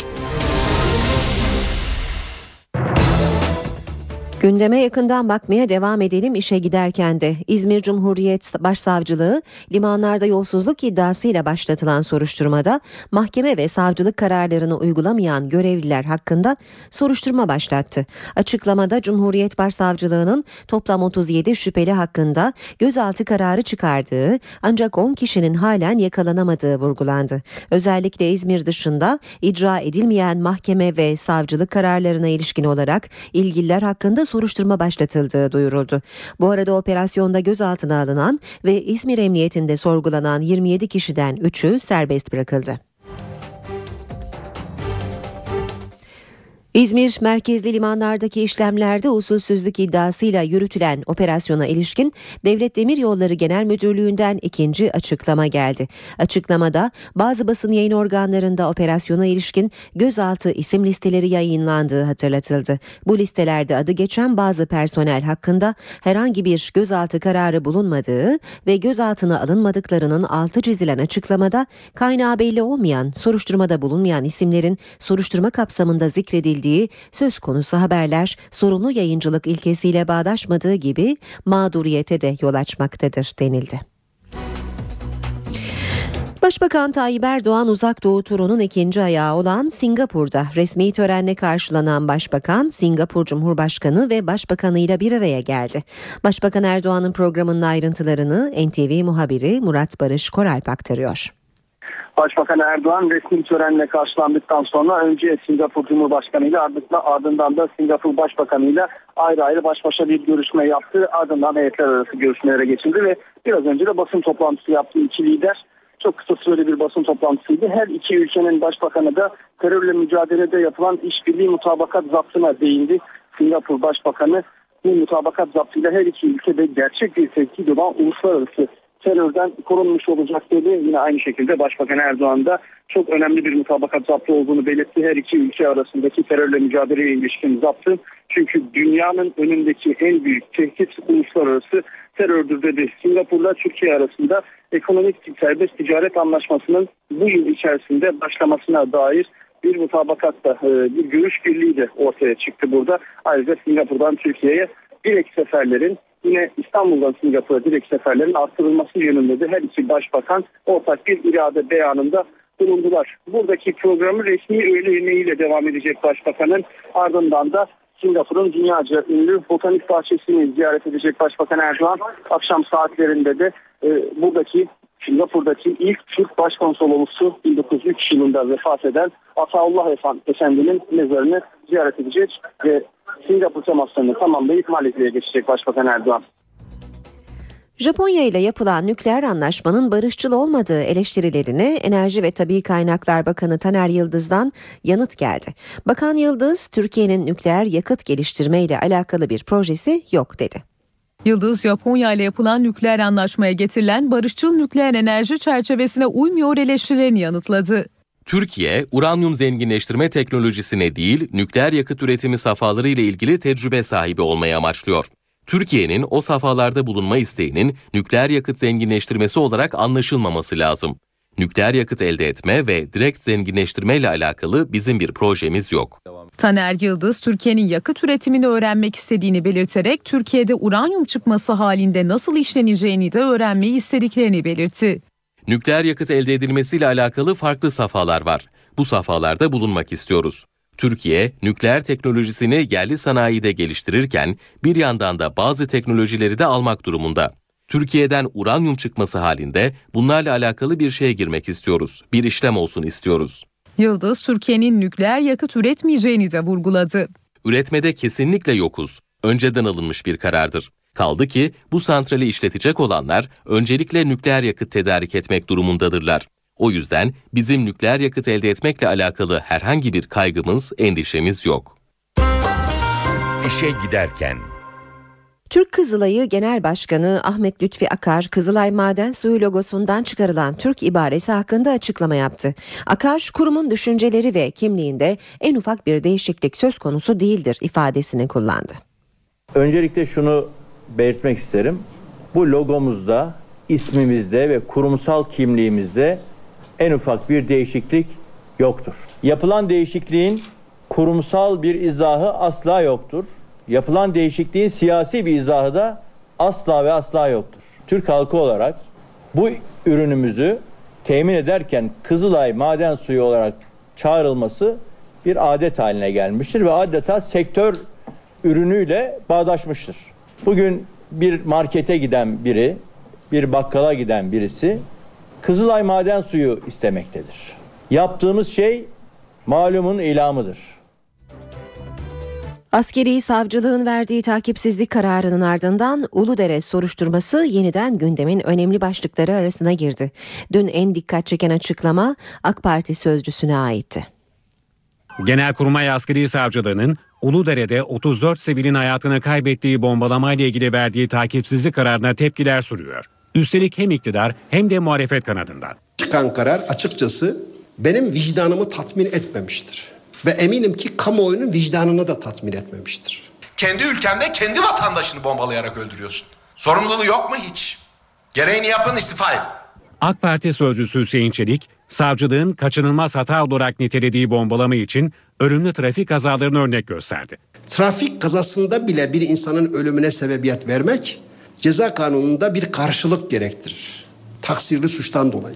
Gündeme yakından bakmaya devam edelim işe giderken de İzmir Cumhuriyet Başsavcılığı limanlarda yolsuzluk iddiasıyla başlatılan soruşturmada mahkeme ve savcılık kararlarını uygulamayan görevliler hakkında soruşturma başlattı. Açıklamada Cumhuriyet Başsavcılığı'nın toplam 37 şüpheli hakkında gözaltı kararı çıkardığı ancak 10 kişinin halen yakalanamadığı vurgulandı. Özellikle İzmir dışında icra edilmeyen mahkeme ve savcılık kararlarına ilişkin olarak ilgililer hakkında soruşturma başlatıldığı duyuruldu. Bu arada operasyonda gözaltına alınan ve İzmir Emniyetinde sorgulanan 27 kişiden 3'ü serbest bırakıldı. İzmir merkezli limanlardaki işlemlerde usulsüzlük iddiasıyla yürütülen operasyona ilişkin Devlet Demiryolları Genel Müdürlüğü'nden ikinci açıklama geldi. Açıklamada bazı basın yayın organlarında operasyona ilişkin gözaltı isim listeleri yayınlandığı hatırlatıldı. Bu listelerde adı geçen bazı personel hakkında herhangi bir gözaltı kararı bulunmadığı ve gözaltına alınmadıklarının altı çizilen açıklamada kaynağı belli olmayan, soruşturmada bulunmayan isimlerin soruşturma kapsamında zikredildiği edildiği söz konusu haberler sorumlu yayıncılık ilkesiyle bağdaşmadığı gibi mağduriyete de yol açmaktadır denildi. Başbakan Tayyip Erdoğan uzak doğu turunun ikinci ayağı olan Singapur'da resmi törenle karşılanan başbakan Singapur Cumhurbaşkanı ve Başbakanı ile bir araya geldi. Başbakan Erdoğan'ın programının ayrıntılarını NTV muhabiri Murat Barış Koralp aktarıyor. Başbakan Erdoğan resmi törenle karşılandıktan sonra önce Singapur Cumhurbaşkanı ile ardından da Singapur Başbakanı ile ayrı ayrı baş başa bir görüşme yaptı. Ardından heyetler arası görüşmelere geçildi ve biraz önce de basın toplantısı yaptı iki lider. Çok kısa süreli bir basın toplantısıydı. Her iki ülkenin başbakanı da terörle mücadelede yapılan işbirliği mutabakat zaptına değindi. Singapur Başbakanı bu mutabakat zaptıyla her iki ülkede gerçek bir tehdit olan uluslararası terörden korunmuş olacak dedi. Yine aynı şekilde Başbakan Erdoğan da çok önemli bir mutabakat zaptı olduğunu belirtti. Her iki ülke arasındaki terörle mücadeleye ilişkin zaptı. Çünkü dünyanın önündeki en büyük tehdit uluslararası terördür dedi. Singapur'la Türkiye arasında ekonomik serbest ticaret anlaşmasının bu yıl içerisinde başlamasına dair bir mutabakatta e, bir görüş birliği de ortaya çıktı burada. Ayrıca Singapur'dan Türkiye'ye direkt seferlerin yine İstanbul'dan Singapur'a direkt seferlerin arttırılması yönünde de her iki başbakan ortak bir irade beyanında bulundular. Buradaki programı resmi öğle yemeğiyle devam edecek başbakanın ardından da Singapur'un dünyaca ünlü botanik bahçesini ziyaret edecek Başbakan Erdoğan akşam saatlerinde de e, buradaki Singapur'daki ilk Türk Başkonsolosluğu 1903 yılında vefat eden Ataullah Efendi'nin mezarını ziyaret edecek ve Singapur temaslarını tamamlayıp Malezya'ya geçecek Başbakan Erdoğan. Japonya ile yapılan nükleer anlaşmanın barışçıl olmadığı eleştirilerine Enerji ve Tabi Kaynaklar Bakanı Taner Yıldız'dan yanıt geldi. Bakan Yıldız, Türkiye'nin nükleer yakıt geliştirme ile alakalı bir projesi yok dedi. Yıldız, Japonya ile yapılan nükleer anlaşmaya getirilen barışçıl nükleer enerji çerçevesine uymuyor eleştirilerini yanıtladı. Türkiye, uranyum zenginleştirme teknolojisine değil, nükleer yakıt üretimi safhaları ile ilgili tecrübe sahibi olmayı amaçlıyor. Türkiye'nin o safhalarda bulunma isteğinin nükleer yakıt zenginleştirmesi olarak anlaşılmaması lazım. Nükleer yakıt elde etme ve direkt zenginleştirme ile alakalı bizim bir projemiz yok. Taner Yıldız, Türkiye'nin yakıt üretimini öğrenmek istediğini belirterek Türkiye'de uranyum çıkması halinde nasıl işleneceğini de öğrenmeyi istediklerini belirtti. Nükleer yakıt elde edilmesiyle alakalı farklı safhalar var. Bu safhalarda bulunmak istiyoruz. Türkiye, nükleer teknolojisini yerli sanayide geliştirirken bir yandan da bazı teknolojileri de almak durumunda. Türkiye'den uranyum çıkması halinde bunlarla alakalı bir şeye girmek istiyoruz. Bir işlem olsun istiyoruz. Yıldız, Türkiye'nin nükleer yakıt üretmeyeceğini de vurguladı. Üretmede kesinlikle yokuz. Önceden alınmış bir karardır. Kaldı ki bu santrali işletecek olanlar öncelikle nükleer yakıt tedarik etmek durumundadırlar. O yüzden bizim nükleer yakıt elde etmekle alakalı herhangi bir kaygımız, endişemiz yok. İşe giderken Türk Kızılayı Genel Başkanı Ahmet Lütfi Akar, Kızılay Maden Suyu logosundan çıkarılan Türk ibaresi hakkında açıklama yaptı. Akar, kurumun düşünceleri ve kimliğinde en ufak bir değişiklik söz konusu değildir ifadesini kullandı. Öncelikle şunu belirtmek isterim. Bu logomuzda, ismimizde ve kurumsal kimliğimizde en ufak bir değişiklik yoktur. Yapılan değişikliğin kurumsal bir izahı asla yoktur. Yapılan değişikliğin siyasi bir izahı da asla ve asla yoktur. Türk halkı olarak bu ürünümüzü temin ederken Kızılay maden suyu olarak çağrılması bir adet haline gelmiştir ve adeta sektör ürünüyle bağdaşmıştır. Bugün bir markete giden biri, bir bakkala giden birisi Kızılay maden suyu istemektedir. Yaptığımız şey malumun ilamıdır. Askeri savcılığın verdiği takipsizlik kararının ardından Uludere soruşturması yeniden gündemin önemli başlıkları arasına girdi. Dün en dikkat çeken açıklama AK Parti sözcüsüne aitti. Genelkurmay Askeri Savcılığı'nın Uludere'de 34 sivilin hayatını kaybettiği bombalamayla ilgili verdiği takipsizlik kararına tepkiler sürüyor. Üstelik hem iktidar hem de muhalefet kanadından. Çıkan karar açıkçası benim vicdanımı tatmin etmemiştir. Ve eminim ki kamuoyunun vicdanını da tatmin etmemiştir. Kendi ülkende kendi vatandaşını bombalayarak öldürüyorsun. Sorumluluğu yok mu hiç? Gereğini yapın istifa edin. AK Parti sözcüsü Hüseyin Çelik, savcılığın kaçınılmaz hata olarak nitelediği bombalama için ölümlü trafik kazalarını örnek gösterdi. Trafik kazasında bile bir insanın ölümüne sebebiyet vermek ceza kanununda bir karşılık gerektirir. Taksirli suçtan dolayı.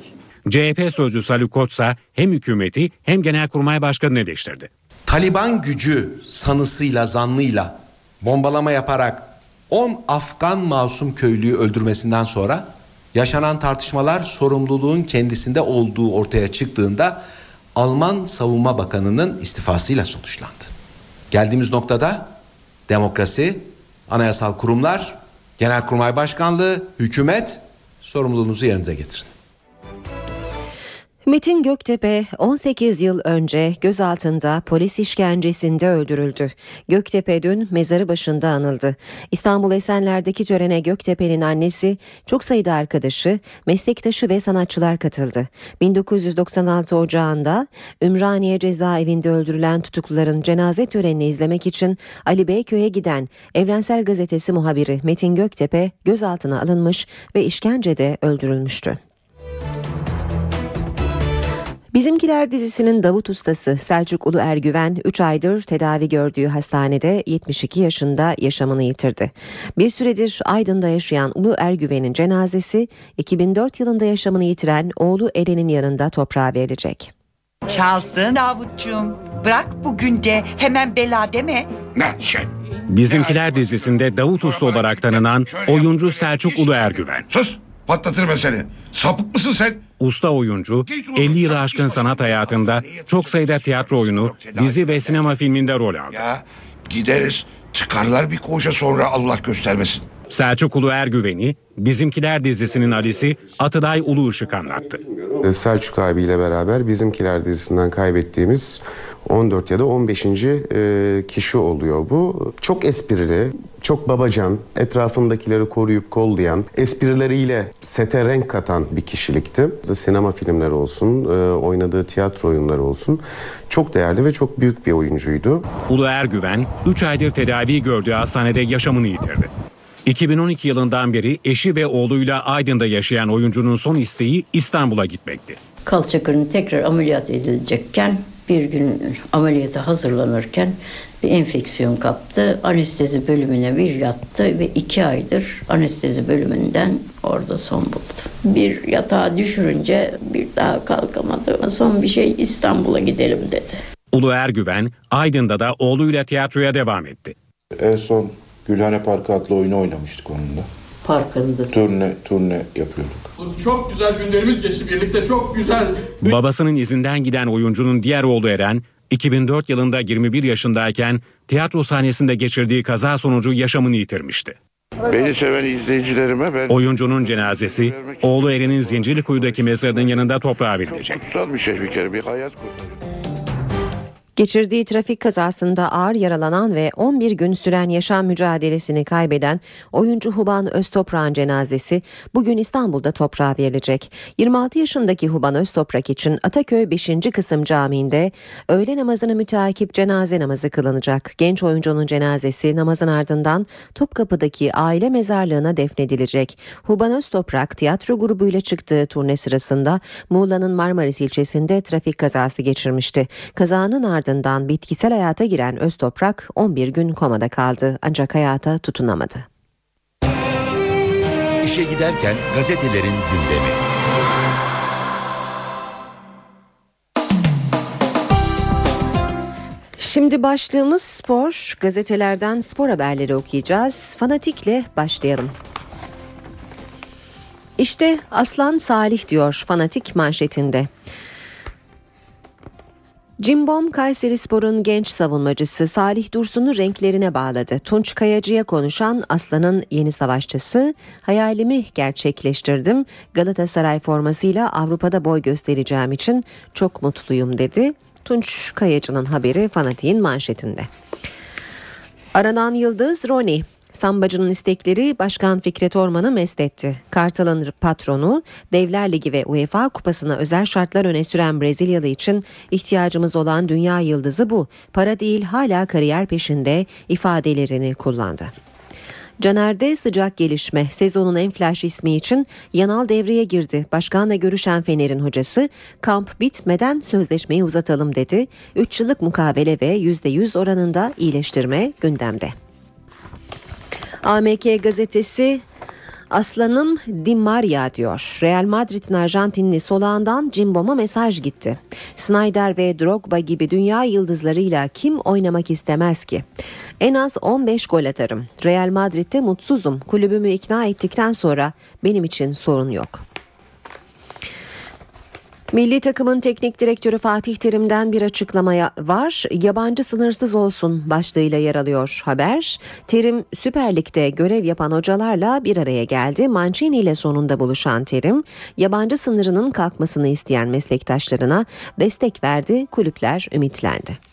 CHP sözcüsü Haluk Koç hem hükümeti hem Genelkurmay Başkanı'nı eleştirdi. Taliban gücü sanısıyla zanlıyla bombalama yaparak 10 Afgan masum köylüyü öldürmesinden sonra yaşanan tartışmalar sorumluluğun kendisinde olduğu ortaya çıktığında Alman Savunma Bakanı'nın istifasıyla sonuçlandı. Geldiğimiz noktada demokrasi, anayasal kurumlar, Genelkurmay Başkanlığı, hükümet sorumluluğunuzu yerinize getirin. Metin Göktepe 18 yıl önce gözaltında polis işkencesinde öldürüldü. Göktepe dün mezarı başında anıldı. İstanbul Esenler'deki törene Göktepe'nin annesi, çok sayıda arkadaşı, meslektaşı ve sanatçılar katıldı. 1996 Ocağı'nda Ümraniye Cezaevinde öldürülen tutukluların cenaze törenini izlemek için Ali Beyköy'e giden Evrensel Gazetesi muhabiri Metin Göktepe gözaltına alınmış ve işkencede öldürülmüştü. Bizimkiler dizisinin Davut ustası Selçuk Ulu Ergüven 3 aydır tedavi gördüğü hastanede 72 yaşında yaşamını yitirdi. Bir süredir Aydın'da yaşayan Ulu Ergüven'in cenazesi 2004 yılında yaşamını yitiren oğlu Eren'in yanında toprağa verilecek. Çalsın Davutcuğum. Bırak bugün de hemen bela deme. Ne şey? Bizimkiler dizisinde Davut Usta olarak tanınan oyuncu Selçuk Ulu Ergüven. Sus patlatırım seni. Sapık mısın sen? Usta oyuncu 50 yılı aşkın sanat hayatında çok sayıda tiyatro oyunu, dizi ve sinema filminde rol aldı. Ya gideriz çıkarlar bir koğuşa sonra Allah göstermesin. Selçuk Ulu Ergüven'i Bizimkiler dizisinin Ali'si Atıday Ulu Işık anlattı. Selçuk abiyle beraber Bizimkiler dizisinden kaybettiğimiz 14 ya da 15. e, kişi oluyor bu. Çok esprili, çok babacan, etrafındakileri koruyup kollayan, esprileriyle sete renk katan bir kişilikti. Sinema filmleri olsun, e, oynadığı tiyatro oyunları olsun. Çok değerli ve çok büyük bir oyuncuydu. Ulu Ergüven 3 aydır tedavi gördüğü hastanede yaşamını yitirdi. 2012 yılından beri eşi ve oğluyla Aydın'da yaşayan oyuncunun son isteği İstanbul'a gitmekti. Kalça kırını tekrar ameliyat edilecekken bir gün ameliyata hazırlanırken bir enfeksiyon kaptı. Anestezi bölümüne bir yattı ve iki aydır anestezi bölümünden orada son buldu. Bir yatağa düşürünce bir daha kalkamadı. Son bir şey İstanbul'a gidelim dedi. Ulu Ergüven Aydın'da da oğluyla tiyatroya devam etti. En son Gülhane Parkı adlı oyunu oynamıştık onunla. Parkında. Turne, turne yapıyorduk. Çok güzel günlerimiz geçti birlikte çok güzel. Babasının izinden giden oyuncunun diğer oğlu Eren 2004 yılında 21 yaşındayken tiyatro sahnesinde geçirdiği kaza sonucu yaşamını yitirmişti. Beni seven izleyicilerime ben... Oyuncunun cenazesi oğlu Eren'in Zincirlikuyu'daki mezarının yanında toprağa verilecek. Kutsal bir şey bir kere bir hayat kurtarıyor. Geçirdiği trafik kazasında ağır yaralanan ve 11 gün süren yaşam mücadelesini kaybeden oyuncu Huban Öztoprak'ın cenazesi bugün İstanbul'da toprağa verilecek. 26 yaşındaki Huban Öztoprak için Ataköy 5. Kısım Camii'nde öğle namazını müteakip cenaze namazı kılınacak. Genç oyuncunun cenazesi namazın ardından Topkapı'daki aile mezarlığına defnedilecek. Huban Öztoprak tiyatro grubuyla çıktığı turne sırasında Muğla'nın Marmaris ilçesinde trafik kazası geçirmişti. Kazanın ardından ardından bitkisel hayata giren Öztoprak 11 gün komada kaldı ancak hayata tutunamadı. İşe giderken gazetelerin gündemi. Şimdi başlığımız spor. Gazetelerden spor haberleri okuyacağız. Fanatikle başlayalım. İşte Aslan Salih diyor Fanatik manşetinde. Cimbom Kayseri Spor'un genç savunmacısı Salih Dursun'u renklerine bağladı. Tunç Kayacı'ya konuşan Aslan'ın yeni savaşçısı hayalimi gerçekleştirdim. Galatasaray formasıyla Avrupa'da boy göstereceğim için çok mutluyum dedi. Tunç Kayacı'nın haberi Fanatik'in manşetinde. Aranan Yıldız Roni Sambacı'nın istekleri Başkan Fikret Orman'ı mest etti. Kartal'ın patronu Devler Ligi ve UEFA kupasına özel şartlar öne süren Brezilyalı için ihtiyacımız olan dünya yıldızı bu. Para değil hala kariyer peşinde ifadelerini kullandı. Caner'de sıcak gelişme sezonun en flash ismi için Yanal devreye girdi. Başkanla görüşen Fener'in hocası kamp bitmeden sözleşmeyi uzatalım dedi. 3 yıllık mukavele ve %100 oranında iyileştirme gündemde. AMK gazetesi Aslanım Di Maria diyor. Real Madrid'in Arjantinli solağından Cimbom'a mesaj gitti. Snyder ve Drogba gibi dünya yıldızlarıyla kim oynamak istemez ki? En az 15 gol atarım. Real Madrid'de mutsuzum. Kulübümü ikna ettikten sonra benim için sorun yok. Milli takımın teknik direktörü Fatih Terim'den bir açıklamaya var. Yabancı sınırsız olsun başlığıyla yer alıyor haber. Terim Süper Lig'de görev yapan hocalarla bir araya geldi. Mancini ile sonunda buluşan Terim, yabancı sınırının kalkmasını isteyen meslektaşlarına destek verdi. Kulüpler ümitlendi.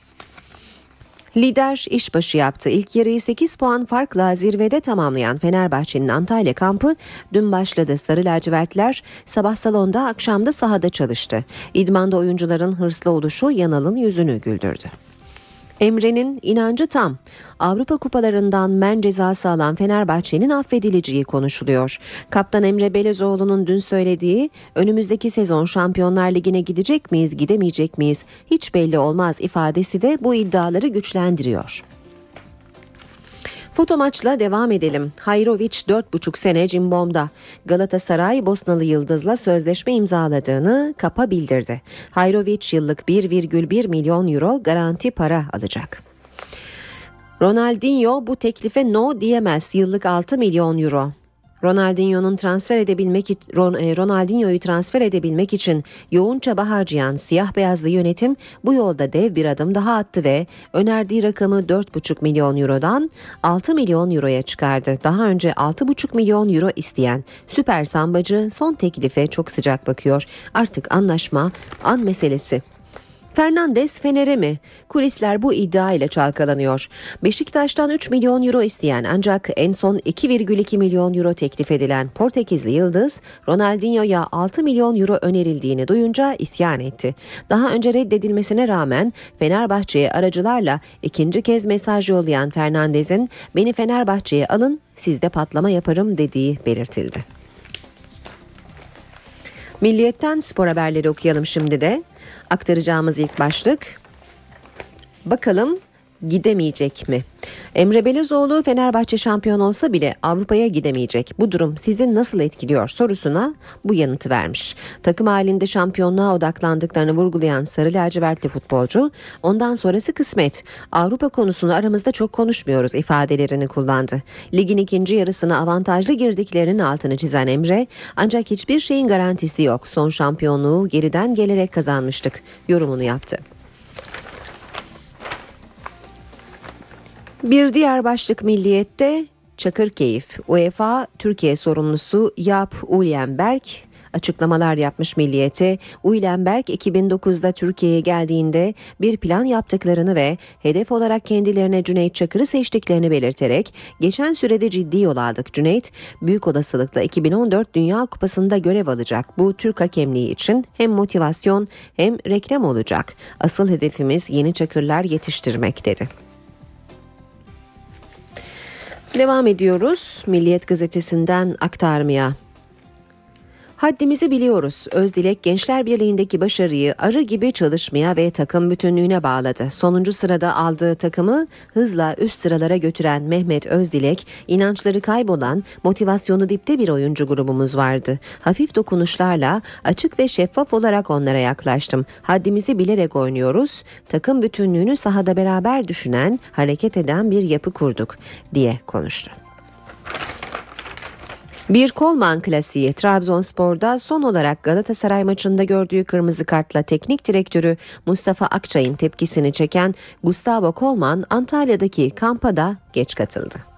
Lider işbaşı yaptı. İlk yarıyı 8 puan farkla zirvede tamamlayan Fenerbahçe'nin Antalya kampı dün başladı. Sarı lacivertler sabah salonda akşamda sahada çalıştı. İdmanda oyuncuların hırslı oluşu Yanal'ın yüzünü güldürdü. Emre'nin inancı tam. Avrupa kupalarından men cezası alan Fenerbahçe'nin affedileceği konuşuluyor. Kaptan Emre Belezoğlu'nun dün söylediği önümüzdeki sezon Şampiyonlar Ligi'ne gidecek miyiz gidemeyecek miyiz hiç belli olmaz ifadesi de bu iddiaları güçlendiriyor. Foto maçla devam edelim. Hayrovic 4,5 sene Cimbom'da. Galatasaray Bosnalı Yıldız'la sözleşme imzaladığını kapa bildirdi. Hayrovic yıllık 1,1 milyon euro garanti para alacak. Ronaldinho bu teklife no diyemez. Yıllık 6 milyon euro. Ronaldinho'nun transfer edebilmek Ronaldinho'yu transfer edebilmek için yoğun çaba harcayan siyah beyazlı yönetim bu yolda dev bir adım daha attı ve önerdiği rakamı 4,5 milyon eurodan 6 milyon euroya çıkardı. Daha önce 6,5 milyon euro isteyen süper sambacı son teklife çok sıcak bakıyor. Artık anlaşma an meselesi. Fernandes Fener'e mi? Kulisler bu iddia ile çalkalanıyor. Beşiktaş'tan 3 milyon euro isteyen ancak en son 2,2 milyon euro teklif edilen Portekizli Yıldız, Ronaldinho'ya 6 milyon euro önerildiğini duyunca isyan etti. Daha önce reddedilmesine rağmen Fenerbahçe'ye aracılarla ikinci kez mesaj yollayan Fernandes'in beni Fenerbahçe'ye alın sizde patlama yaparım dediği belirtildi. Milliyetten spor haberleri okuyalım şimdi de. Aktaracağımız ilk başlık. Bakalım gidemeyecek mi? Emre Belözoğlu Fenerbahçe şampiyon olsa bile Avrupa'ya gidemeyecek. Bu durum sizi nasıl etkiliyor sorusuna bu yanıtı vermiş. Takım halinde şampiyonluğa odaklandıklarını vurgulayan Sarı Lacivertli futbolcu ondan sonrası kısmet. Avrupa konusunu aramızda çok konuşmuyoruz ifadelerini kullandı. Ligin ikinci yarısına avantajlı girdiklerinin altını çizen Emre ancak hiçbir şeyin garantisi yok. Son şampiyonluğu geriden gelerek kazanmıştık yorumunu yaptı. Bir diğer başlık milliyette Çakırkeyif. UEFA Türkiye sorumlusu Yap Ulyenberg açıklamalar yapmış milliyete. Uylenberg 2009'da Türkiye'ye geldiğinde bir plan yaptıklarını ve hedef olarak kendilerine Cüneyt Çakır'ı seçtiklerini belirterek geçen sürede ciddi yol aldık. Cüneyt büyük olasılıkla 2014 Dünya Kupası'nda görev alacak. Bu Türk hakemliği için hem motivasyon hem reklam olacak. Asıl hedefimiz yeni Çakırlar yetiştirmek dedi. Devam ediyoruz Milliyet gazetesinden aktarmaya. Haddimizi biliyoruz. Özdilek Gençler Birliği'ndeki başarıyı arı gibi çalışmaya ve takım bütünlüğüne bağladı. Sonuncu sırada aldığı takımı hızla üst sıralara götüren Mehmet Özdilek, inançları kaybolan, motivasyonu dipte bir oyuncu grubumuz vardı. Hafif dokunuşlarla açık ve şeffaf olarak onlara yaklaştım. Haddimizi bilerek oynuyoruz. Takım bütünlüğünü sahada beraber düşünen, hareket eden bir yapı kurduk diye konuştu. Bir Kolman klasiği Trabzonspor'da son olarak Galatasaray maçında gördüğü kırmızı kartla teknik direktörü Mustafa Akçay'ın tepkisini çeken Gustavo Kolman Antalya'daki kampa da geç katıldı.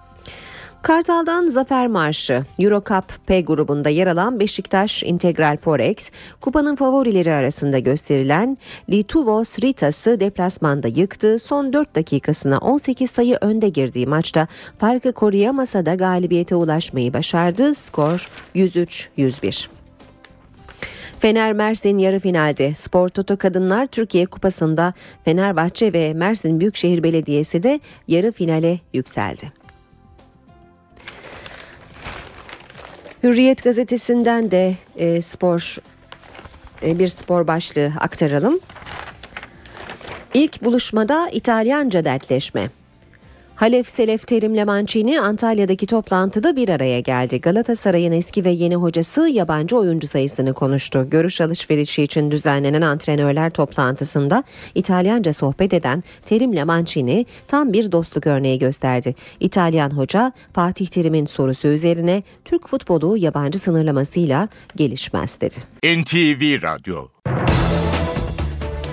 Kartal'dan Zafer Marşı, Eurocup P grubunda yer alan Beşiktaş Integral Forex, kupanın favorileri arasında gösterilen Lituvos Ritas'ı deplasmanda yıktı. Son 4 dakikasına 18 sayı önde girdiği maçta farkı koruyamasa da galibiyete ulaşmayı başardı. Skor 103-101. Fener Mersin yarı finalde Spor Toto Kadınlar Türkiye Kupası'nda Fenerbahçe ve Mersin Büyükşehir Belediyesi de yarı finale yükseldi. Hürriyet gazetesinden de e, spor e, bir spor başlığı aktaralım. İlk buluşmada İtalyanca dertleşme. Halef Selef Terim'le Mancini Antalya'daki toplantıda bir araya geldi. Galatasaray'ın eski ve yeni hocası yabancı oyuncu sayısını konuştu. Görüş alışverişi için düzenlenen antrenörler toplantısında İtalyanca sohbet eden Terim'le Mancini tam bir dostluk örneği gösterdi. İtalyan hoca Fatih Terim'in sorusu üzerine Türk futbolu yabancı sınırlamasıyla gelişmez dedi. NTV Radyo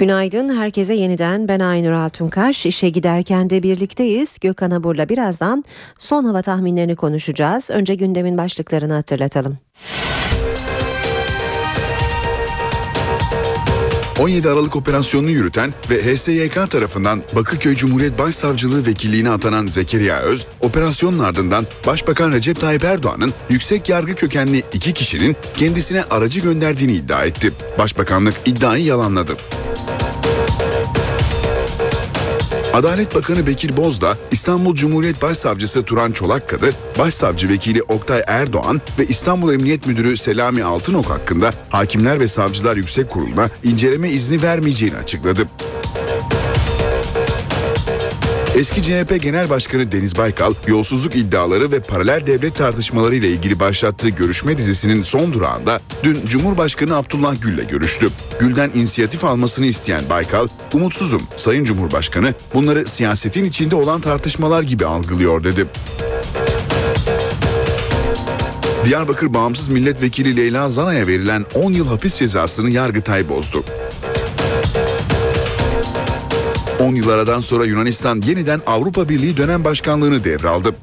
Günaydın herkese yeniden ben Aynur Altunkaş. İşe giderken de birlikteyiz. Gökhan Abur'la birazdan son hava tahminlerini konuşacağız. Önce gündemin başlıklarını hatırlatalım. 17 Aralık operasyonunu yürüten ve HSYK tarafından Bakırköy Cumhuriyet Başsavcılığı vekilliğine atanan Zekeriya Öz, operasyonun ardından Başbakan Recep Tayyip Erdoğan'ın yüksek yargı kökenli iki kişinin kendisine aracı gönderdiğini iddia etti. Başbakanlık iddiayı yalanladı. Adalet Bakanı Bekir Bozdağ, İstanbul Cumhuriyet Başsavcısı Turan Çolakkadı, Başsavcı Vekili Oktay Erdoğan ve İstanbul Emniyet Müdürü Selami Altınok hakkında Hakimler ve Savcılar Yüksek Kurulu'na inceleme izni vermeyeceğini açıkladı. Eski CHP Genel Başkanı Deniz Baykal, yolsuzluk iddiaları ve paralel devlet tartışmaları ile ilgili başlattığı görüşme dizisinin son durağında dün Cumhurbaşkanı Abdullah Gül'le görüştü. Gül'den inisiyatif almasını isteyen Baykal, umutsuzum Sayın Cumhurbaşkanı bunları siyasetin içinde olan tartışmalar gibi algılıyor dedi. Diyarbakır Bağımsız Milletvekili Leyla Zana'ya verilen 10 yıl hapis cezasını Yargıtay bozdu. 10 yıl aradan sonra Yunanistan yeniden Avrupa Birliği dönem başkanlığını devraldı.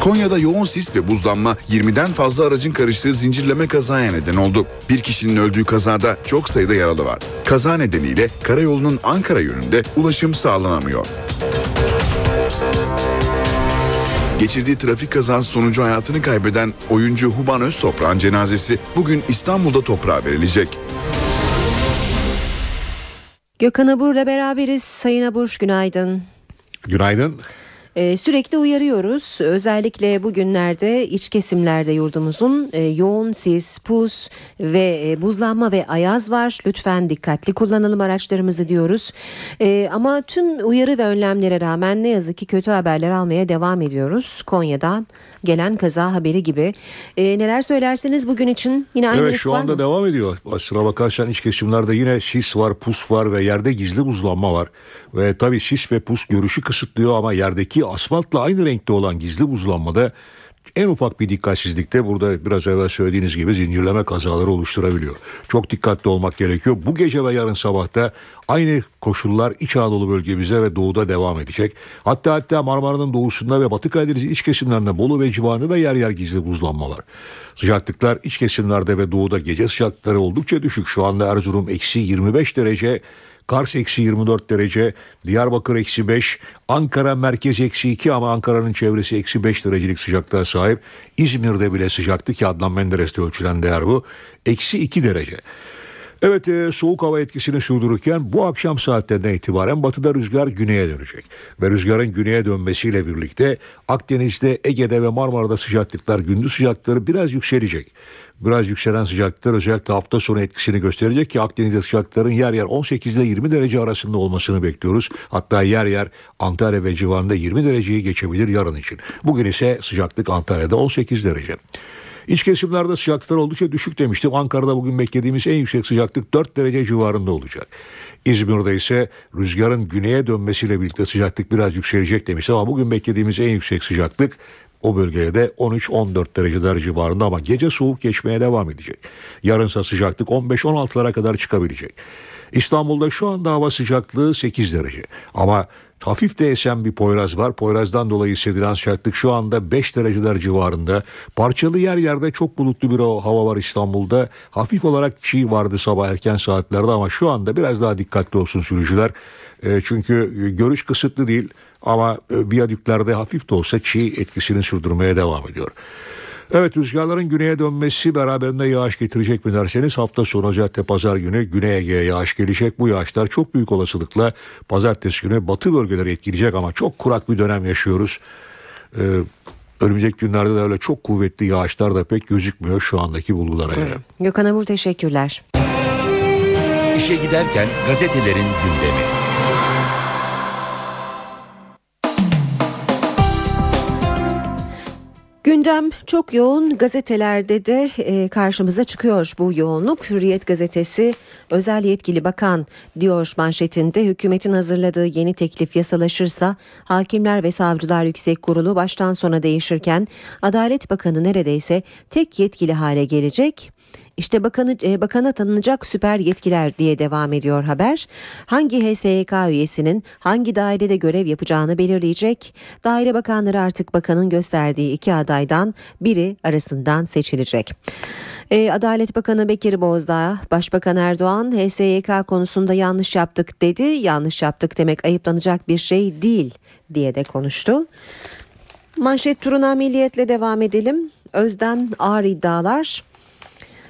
Konya'da yoğun sis ve buzlanma 20'den fazla aracın karıştığı zincirleme kazaya neden oldu. Bir kişinin öldüğü kazada çok sayıda yaralı var. Kaza nedeniyle karayolunun Ankara yönünde ulaşım sağlanamıyor. Geçirdiği trafik kazası sonucu hayatını kaybeden oyuncu Huban Öztoprak'ın cenazesi bugün İstanbul'da toprağa verilecek. Gökhan Abur'la beraberiz. Sayın Abur günaydın. Günaydın. Ee, sürekli uyarıyoruz. Özellikle bugünlerde iç kesimlerde yurdumuzun e, yoğun sis, pus ve e, buzlanma ve ayaz var. Lütfen dikkatli kullanalım araçlarımızı diyoruz. E, ama tüm uyarı ve önlemlere rağmen ne yazık ki kötü haberler almaya devam ediyoruz. Konya'dan gelen kaza haberi gibi. E, neler söylersiniz bugün için? Yine aynı Evet şu anda mı? devam ediyor. Aslına bakarsan iç kesimlerde yine sis var, pus var ve yerde gizli buzlanma var. Ve tabii sis ve pus görüşü kısıtlıyor ama yerdeki asfaltla aynı renkte olan gizli buzlanmada en ufak bir dikkatsizlikte burada biraz evvel söylediğiniz gibi zincirleme kazaları oluşturabiliyor. Çok dikkatli olmak gerekiyor. Bu gece ve yarın sabahta aynı koşullar İç Anadolu bölgemize ve doğuda devam edecek. Hatta hatta Marmara'nın doğusunda ve Batı Karadeniz iç kesimlerinde Bolu ve civarında da yer yer gizli buzlanma var. Sıcaklıklar iç kesimlerde ve doğuda gece sıcaklıkları oldukça düşük. Şu anda Erzurum eksi 25 derece, Kars eksi 24 derece, Diyarbakır eksi 5, Ankara merkez eksi 2 ama Ankara'nın çevresi eksi 5 derecelik sıcaklığa sahip. İzmir'de bile sıcaktı ki Adnan Menderes'te ölçülen değer bu. Eksi 2 derece. Evet e, soğuk hava etkisini sürdürürken bu akşam saatlerinden itibaren batıda rüzgar güneye dönecek. Ve rüzgarın güneye dönmesiyle birlikte Akdeniz'de, Ege'de ve Marmara'da sıcaklıklar gündüz sıcaklıkları biraz yükselecek. Biraz yükselen sıcaklıklar özellikle hafta sonu etkisini gösterecek ki Akdeniz'de sıcaklıkların yer yer 18 ile 20 derece arasında olmasını bekliyoruz. Hatta yer yer Antalya ve civarında 20 dereceyi geçebilir yarın için. Bugün ise sıcaklık Antalya'da 18 derece. İç kesimlerde sıcaklıklar oldukça düşük demiştim. Ankara'da bugün beklediğimiz en yüksek sıcaklık 4 derece civarında olacak. İzmir'de ise rüzgarın güneye dönmesiyle birlikte sıcaklık biraz yükselecek demiştim ama bugün beklediğimiz en yüksek sıcaklık o bölgeye de 13-14 dereceler civarında ama gece soğuk geçmeye devam edecek. Yarınsa sıcaklık 15-16'lara kadar çıkabilecek. İstanbul'da şu anda hava sıcaklığı 8 derece ama hafif de esen bir Poyraz var. Poyraz'dan dolayı hissedilen sıcaklık şu anda 5 dereceler civarında. Parçalı yer yerde çok bulutlu bir hava var İstanbul'da. Hafif olarak çiğ vardı sabah erken saatlerde ama şu anda biraz daha dikkatli olsun sürücüler. E, çünkü görüş kısıtlı değil ama e, viyadüklerde hafif de olsa çiğ etkisini sürdürmeye devam ediyor. Evet rüzgarların güneye dönmesi beraberinde yağış getirecek mi derseniz hafta sonu özellikle pazar günü Güney Ege'ye yağış gelecek. Bu yağışlar çok büyük olasılıkla pazartesi günü batı bölgeleri etkileyecek ama çok kurak bir dönem yaşıyoruz. Ee, önümüzdeki günlerde de öyle çok kuvvetli yağışlar da pek gözükmüyor şu andaki bulgulara göre. Gökhan Abur teşekkürler. İşe giderken gazetelerin gündemi. Gündem çok yoğun gazetelerde de e, karşımıza çıkıyor bu yoğunluk. Hürriyet gazetesi özel yetkili bakan diyor manşetinde hükümetin hazırladığı yeni teklif yasalaşırsa Hakimler ve Savcılar Yüksek Kurulu baştan sona değişirken Adalet Bakanı neredeyse tek yetkili hale gelecek. İşte bakanı, e, bakana tanınacak süper yetkiler diye devam ediyor haber. Hangi HSYK üyesinin hangi dairede görev yapacağını belirleyecek. Daire bakanları artık bakanın gösterdiği iki adaydan biri arasından seçilecek. E, Adalet Bakanı Bekir Bozdağ, Başbakan Erdoğan HSYK konusunda yanlış yaptık dedi. Yanlış yaptık demek ayıplanacak bir şey değil diye de konuştu. Manşet turuna milliyetle devam edelim. Özden ağır iddialar.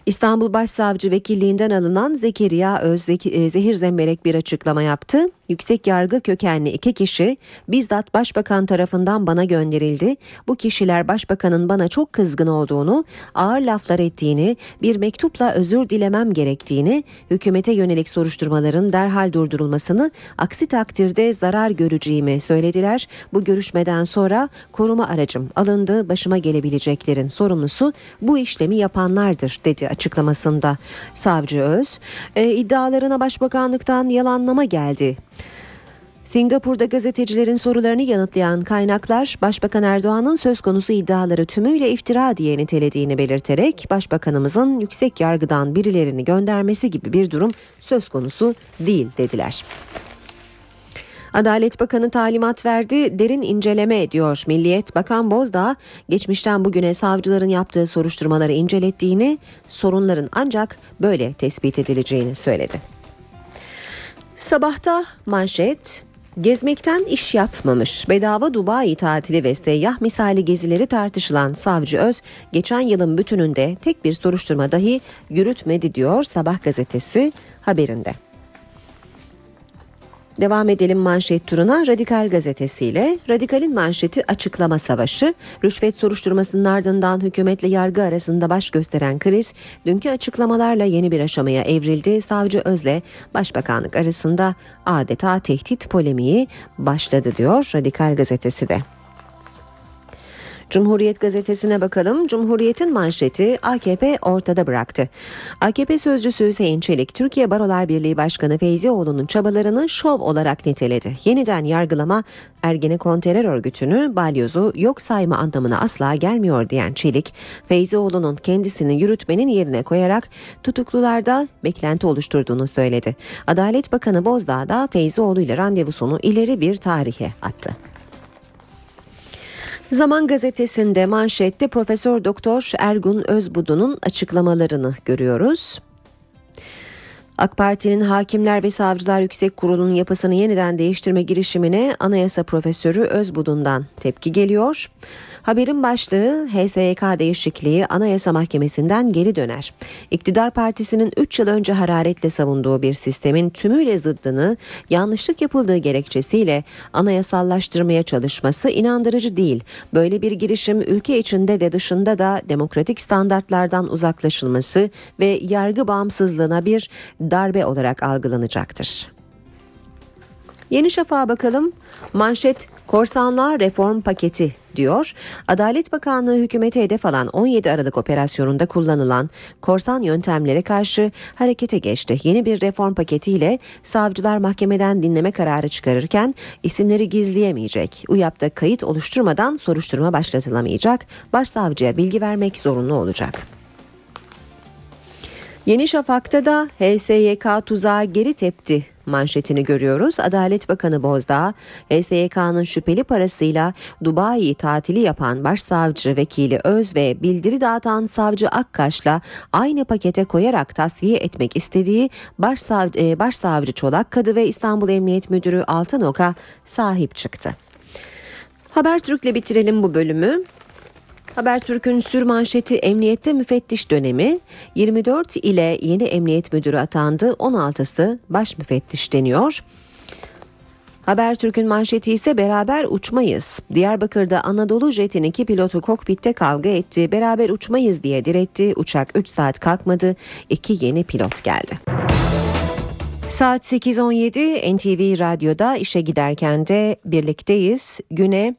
İstanbul Başsavcı Vekilliğinden alınan Zekeriya Öz e, zehir zemberek bir açıklama yaptı. Yüksek yargı kökenli iki kişi bizzat başbakan tarafından bana gönderildi. Bu kişiler başbakanın bana çok kızgın olduğunu, ağır laflar ettiğini, bir mektupla özür dilemem gerektiğini, hükümete yönelik soruşturmaların derhal durdurulmasını, aksi takdirde zarar göreceğimi söylediler. Bu görüşmeden sonra koruma aracım alındı, başıma gelebileceklerin sorumlusu bu işlemi yapanlardır dedi açıklamasında Savcı Öz. E, iddialarına başbakanlıktan yalanlama geldi. Singapur'da gazetecilerin sorularını yanıtlayan kaynaklar Başbakan Erdoğan'ın söz konusu iddiaları tümüyle iftira diye nitelediğini belirterek Başbakanımızın yüksek yargıdan birilerini göndermesi gibi bir durum söz konusu değil dediler. Adalet Bakanı talimat verdi, derin inceleme ediyor. Milliyet Bakan Bozdağ geçmişten bugüne savcıların yaptığı soruşturmaları incelettiğini, sorunların ancak böyle tespit edileceğini söyledi. Sabahta manşet Gezmekten iş yapmamış, bedava Dubai tatili ve seyyah misali gezileri tartışılan Savcı Öz, geçen yılın bütününde tek bir soruşturma dahi yürütmedi diyor Sabah gazetesi haberinde. Devam edelim manşet turuna Radikal gazetesiyle. Radikal'in manşeti açıklama savaşı. Rüşvet soruşturmasının ardından hükümetle yargı arasında baş gösteren kriz dünkü açıklamalarla yeni bir aşamaya evrildi. Savcı Özle Başbakanlık arasında adeta tehdit polemiği başladı diyor Radikal gazetesi de. Cumhuriyet gazetesine bakalım. Cumhuriyet'in manşeti AKP ortada bıraktı. AKP sözcüsü Hüseyin Çelik, Türkiye Barolar Birliği Başkanı Feyzioğlu'nun çabalarını şov olarak niteledi. Yeniden yargılama Ergenekon terör örgütünü balyozu yok sayma anlamına asla gelmiyor diyen Çelik, Feyzioğlu'nun kendisini yürütmenin yerine koyarak tutuklularda beklenti oluşturduğunu söyledi. Adalet Bakanı Bozdağ da Feyzioğlu ile randevusunu ileri bir tarihe attı. Zaman gazetesinde manşette Profesör Doktor Ergun Özbudu'nun açıklamalarını görüyoruz. AK Parti'nin Hakimler ve Savcılar Yüksek Kurulu'nun yapısını yeniden değiştirme girişimine Anayasa Profesörü Özbudun'dan tepki geliyor. Haberin başlığı HSYK değişikliği Anayasa Mahkemesi'nden geri döner. İktidar Partisi'nin 3 yıl önce hararetle savunduğu bir sistemin tümüyle zıddını yanlışlık yapıldığı gerekçesiyle anayasallaştırmaya çalışması inandırıcı değil. Böyle bir girişim ülke içinde de dışında da demokratik standartlardan uzaklaşılması ve yargı bağımsızlığına bir darbe olarak algılanacaktır. Yeni Şafak'a bakalım. Manşet korsanlığa reform paketi diyor. Adalet Bakanlığı hükümete hedef alan 17 Aralık operasyonunda kullanılan korsan yöntemlere karşı harekete geçti. Yeni bir reform paketiyle savcılar mahkemeden dinleme kararı çıkarırken isimleri gizleyemeyecek. UYAP'ta kayıt oluşturmadan soruşturma başlatılamayacak. Başsavcıya bilgi vermek zorunlu olacak. Yeni Şafak'ta da HSYK tuzağı geri tepti manşetini görüyoruz. Adalet Bakanı Bozdağ, HSYK'nın şüpheli parasıyla Dubai tatili yapan başsavcı vekili Öz ve bildiri dağıtan savcı Akkaş'la aynı pakete koyarak tasfiye etmek istediği başsavcı, e, başsavcı Çolak Kadı ve İstanbul Emniyet Müdürü Altınok'a sahip çıktı. Habertürk'le bitirelim bu bölümü. Habertürk'ün sür manşeti emniyette müfettiş dönemi 24 ile yeni emniyet müdürü atandı 16'sı baş müfettiş deniyor. Habertürk'ün manşeti ise beraber uçmayız. Diyarbakır'da Anadolu Jet'in iki pilotu kokpitte kavga etti. Beraber uçmayız diye diretti. Uçak 3 saat kalkmadı. İki yeni pilot geldi. Saat 8.17 NTV Radyo'da işe giderken de birlikteyiz. Güne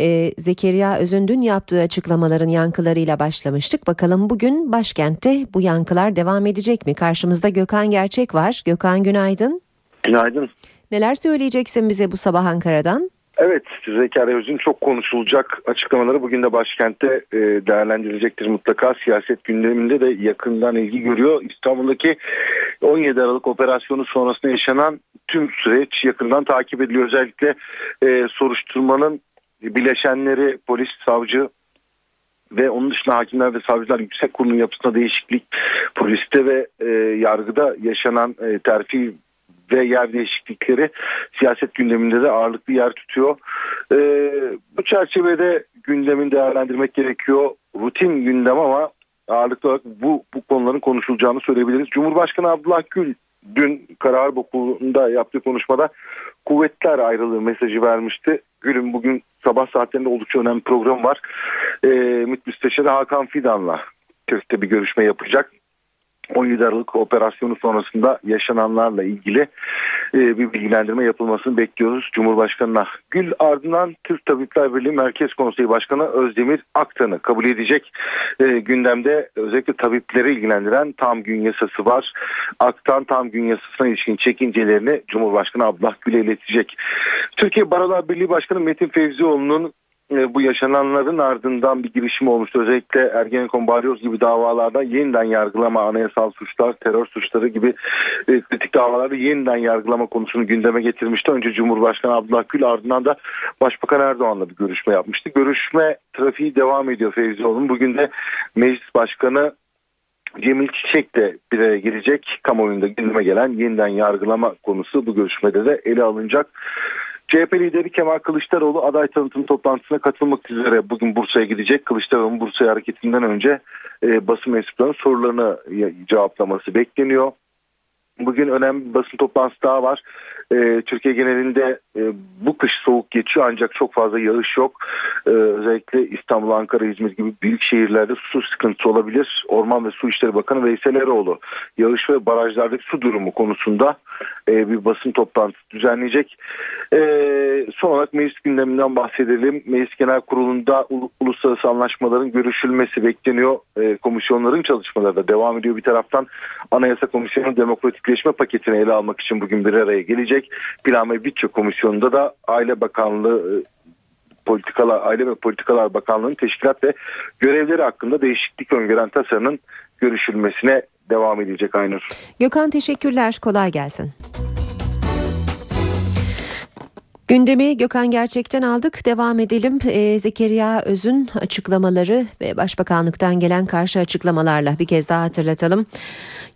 e, Zekeriya Öz'ün dün yaptığı açıklamaların yankılarıyla başlamıştık. Bakalım bugün başkentte bu yankılar devam edecek mi? Karşımızda Gökhan Gerçek var. Gökhan günaydın. Günaydın. Neler söyleyeceksin bize bu sabah Ankara'dan? Evet, Zekeriya Öz'ün çok konuşulacak açıklamaları bugün de başkentte e, değerlendirilecektir mutlaka. Siyaset gündeminde de yakından ilgi görüyor. İstanbul'daki 17 Aralık operasyonu sonrasında yaşanan tüm süreç yakından takip ediliyor. Özellikle e, soruşturmanın bileşenleri, polis, savcı ve onun dışında hakimler ve savcılar yüksek kurulunun yapısına değişiklik, poliste ve e, yargıda yaşanan terfi ve yer değişiklikleri siyaset gündeminde de ağırlıklı yer tutuyor. Ee, bu çerçevede gündemin değerlendirmek gerekiyor. Rutin gündem ama ağırlıklı olarak bu, bu konuların konuşulacağını söyleyebiliriz. Cumhurbaşkanı Abdullah Gül dün Karar Okulu'nda yaptığı konuşmada kuvvetler ayrılığı mesajı vermişti. Gül'ün bugün sabah saatlerinde oldukça önemli program var. E, MİT Müsteşarı Hakan Fidan'la Türk'te bir görüşme yapacak. 17 Aralık operasyonu sonrasında yaşananlarla ilgili e, bir bilgilendirme yapılmasını bekliyoruz Cumhurbaşkanı'na. Gül ardından Türk Tabipler Birliği Merkez Konseyi Başkanı Özdemir Aktan'ı kabul edecek. E, gündemde özellikle tabipleri ilgilendiren tam gün yasası var. Aktan tam gün yasasına ilişkin çekincelerini Cumhurbaşkanı Abdullah Gül'e iletecek. Türkiye Barolar Birliği Başkanı Metin Fevzioğlu'nun e, bu yaşananların ardından bir girişim olmuştu. Özellikle Ergenekon, Balyoz gibi davalarda yeniden yargılama, anayasal suçlar, terör suçları gibi e, kritik davalarda yeniden yargılama konusunu gündeme getirmişti. Önce Cumhurbaşkanı Abdullah Gül ardından da Başbakan Erdoğan'la bir görüşme yapmıştı. Görüşme trafiği devam ediyor Fevzioğlu'nun. Bugün de Meclis Başkanı Cemil Çiçek de bir gelecek. Kamuoyunda gündeme gelen yeniden yargılama konusu bu görüşmede de ele alınacak. CHP lideri Kemal Kılıçdaroğlu aday tanıtım toplantısına katılmak üzere bugün Bursa'ya gidecek. Kılıçdaroğlu'nun Bursa'ya hareketinden önce e, basın mensuplarının sorularını cevaplaması bekleniyor. Bugün önemli bir basın toplantısı daha var. Ee, Türkiye genelinde e, bu kış soğuk geçiyor ancak çok fazla yağış yok. Ee, özellikle İstanbul, Ankara, İzmir gibi büyük şehirlerde su sıkıntısı olabilir. Orman ve Su İşleri Bakanı Veysel Eroğlu yağış ve barajlardaki su durumu konusunda e, bir basın toplantısı düzenleyecek. Ee, son olarak meclis gündeminden bahsedelim. Meclis Genel Kurulu'nda uluslararası anlaşmaların görüşülmesi bekleniyor. Komisyonların çalışmaları da devam ediyor. Bir taraftan Anayasa Komisyonu demokratikleşme paketini ele almak için bugün bir araya gelecek. Plan ve Bütçe Komisyonu'nda da Aile Bakanlığı e, Politikalar, Aile ve Politikalar Bakanlığı'nın teşkilat ve görevleri hakkında değişiklik öngören tasarının görüşülmesine devam edecek Aynur. Gökhan teşekkürler. Kolay gelsin. Gündemi Gökhan Gerçek'ten aldık. Devam edelim. Ee, Zekeriya Öz'ün açıklamaları ve Başbakanlıktan gelen karşı açıklamalarla bir kez daha hatırlatalım.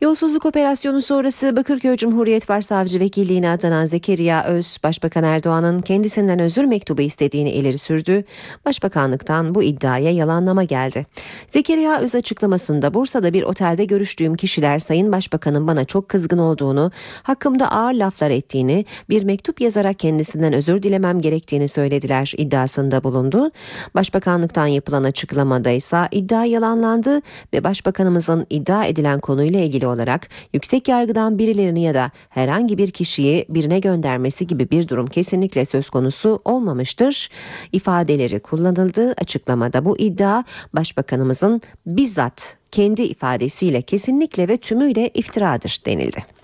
Yolsuzluk operasyonu sonrası Bakırköy Cumhuriyet Başsavcı Vekilliğine atanan Zekeriya Öz, Başbakan Erdoğan'ın kendisinden özür mektubu istediğini ileri sürdü. Başbakanlıktan bu iddiaya yalanlama geldi. Zekeriya Öz açıklamasında Bursa'da bir otelde görüştüğüm kişiler Sayın Başbakan'ın bana çok kızgın olduğunu, hakkımda ağır laflar ettiğini, bir mektup yazarak kendisinden özür dilemem gerektiğini söylediler iddiasında bulundu. Başbakanlıktan yapılan açıklamada ise iddia yalanlandı ve Başbakanımızın iddia edilen konuyla ilgili olarak yüksek yargıdan birilerini ya da herhangi bir kişiyi birine göndermesi gibi bir durum kesinlikle söz konusu olmamıştır. İfadeleri kullanıldı. Açıklamada bu iddia Başbakanımızın bizzat kendi ifadesiyle kesinlikle ve tümüyle iftiradır denildi.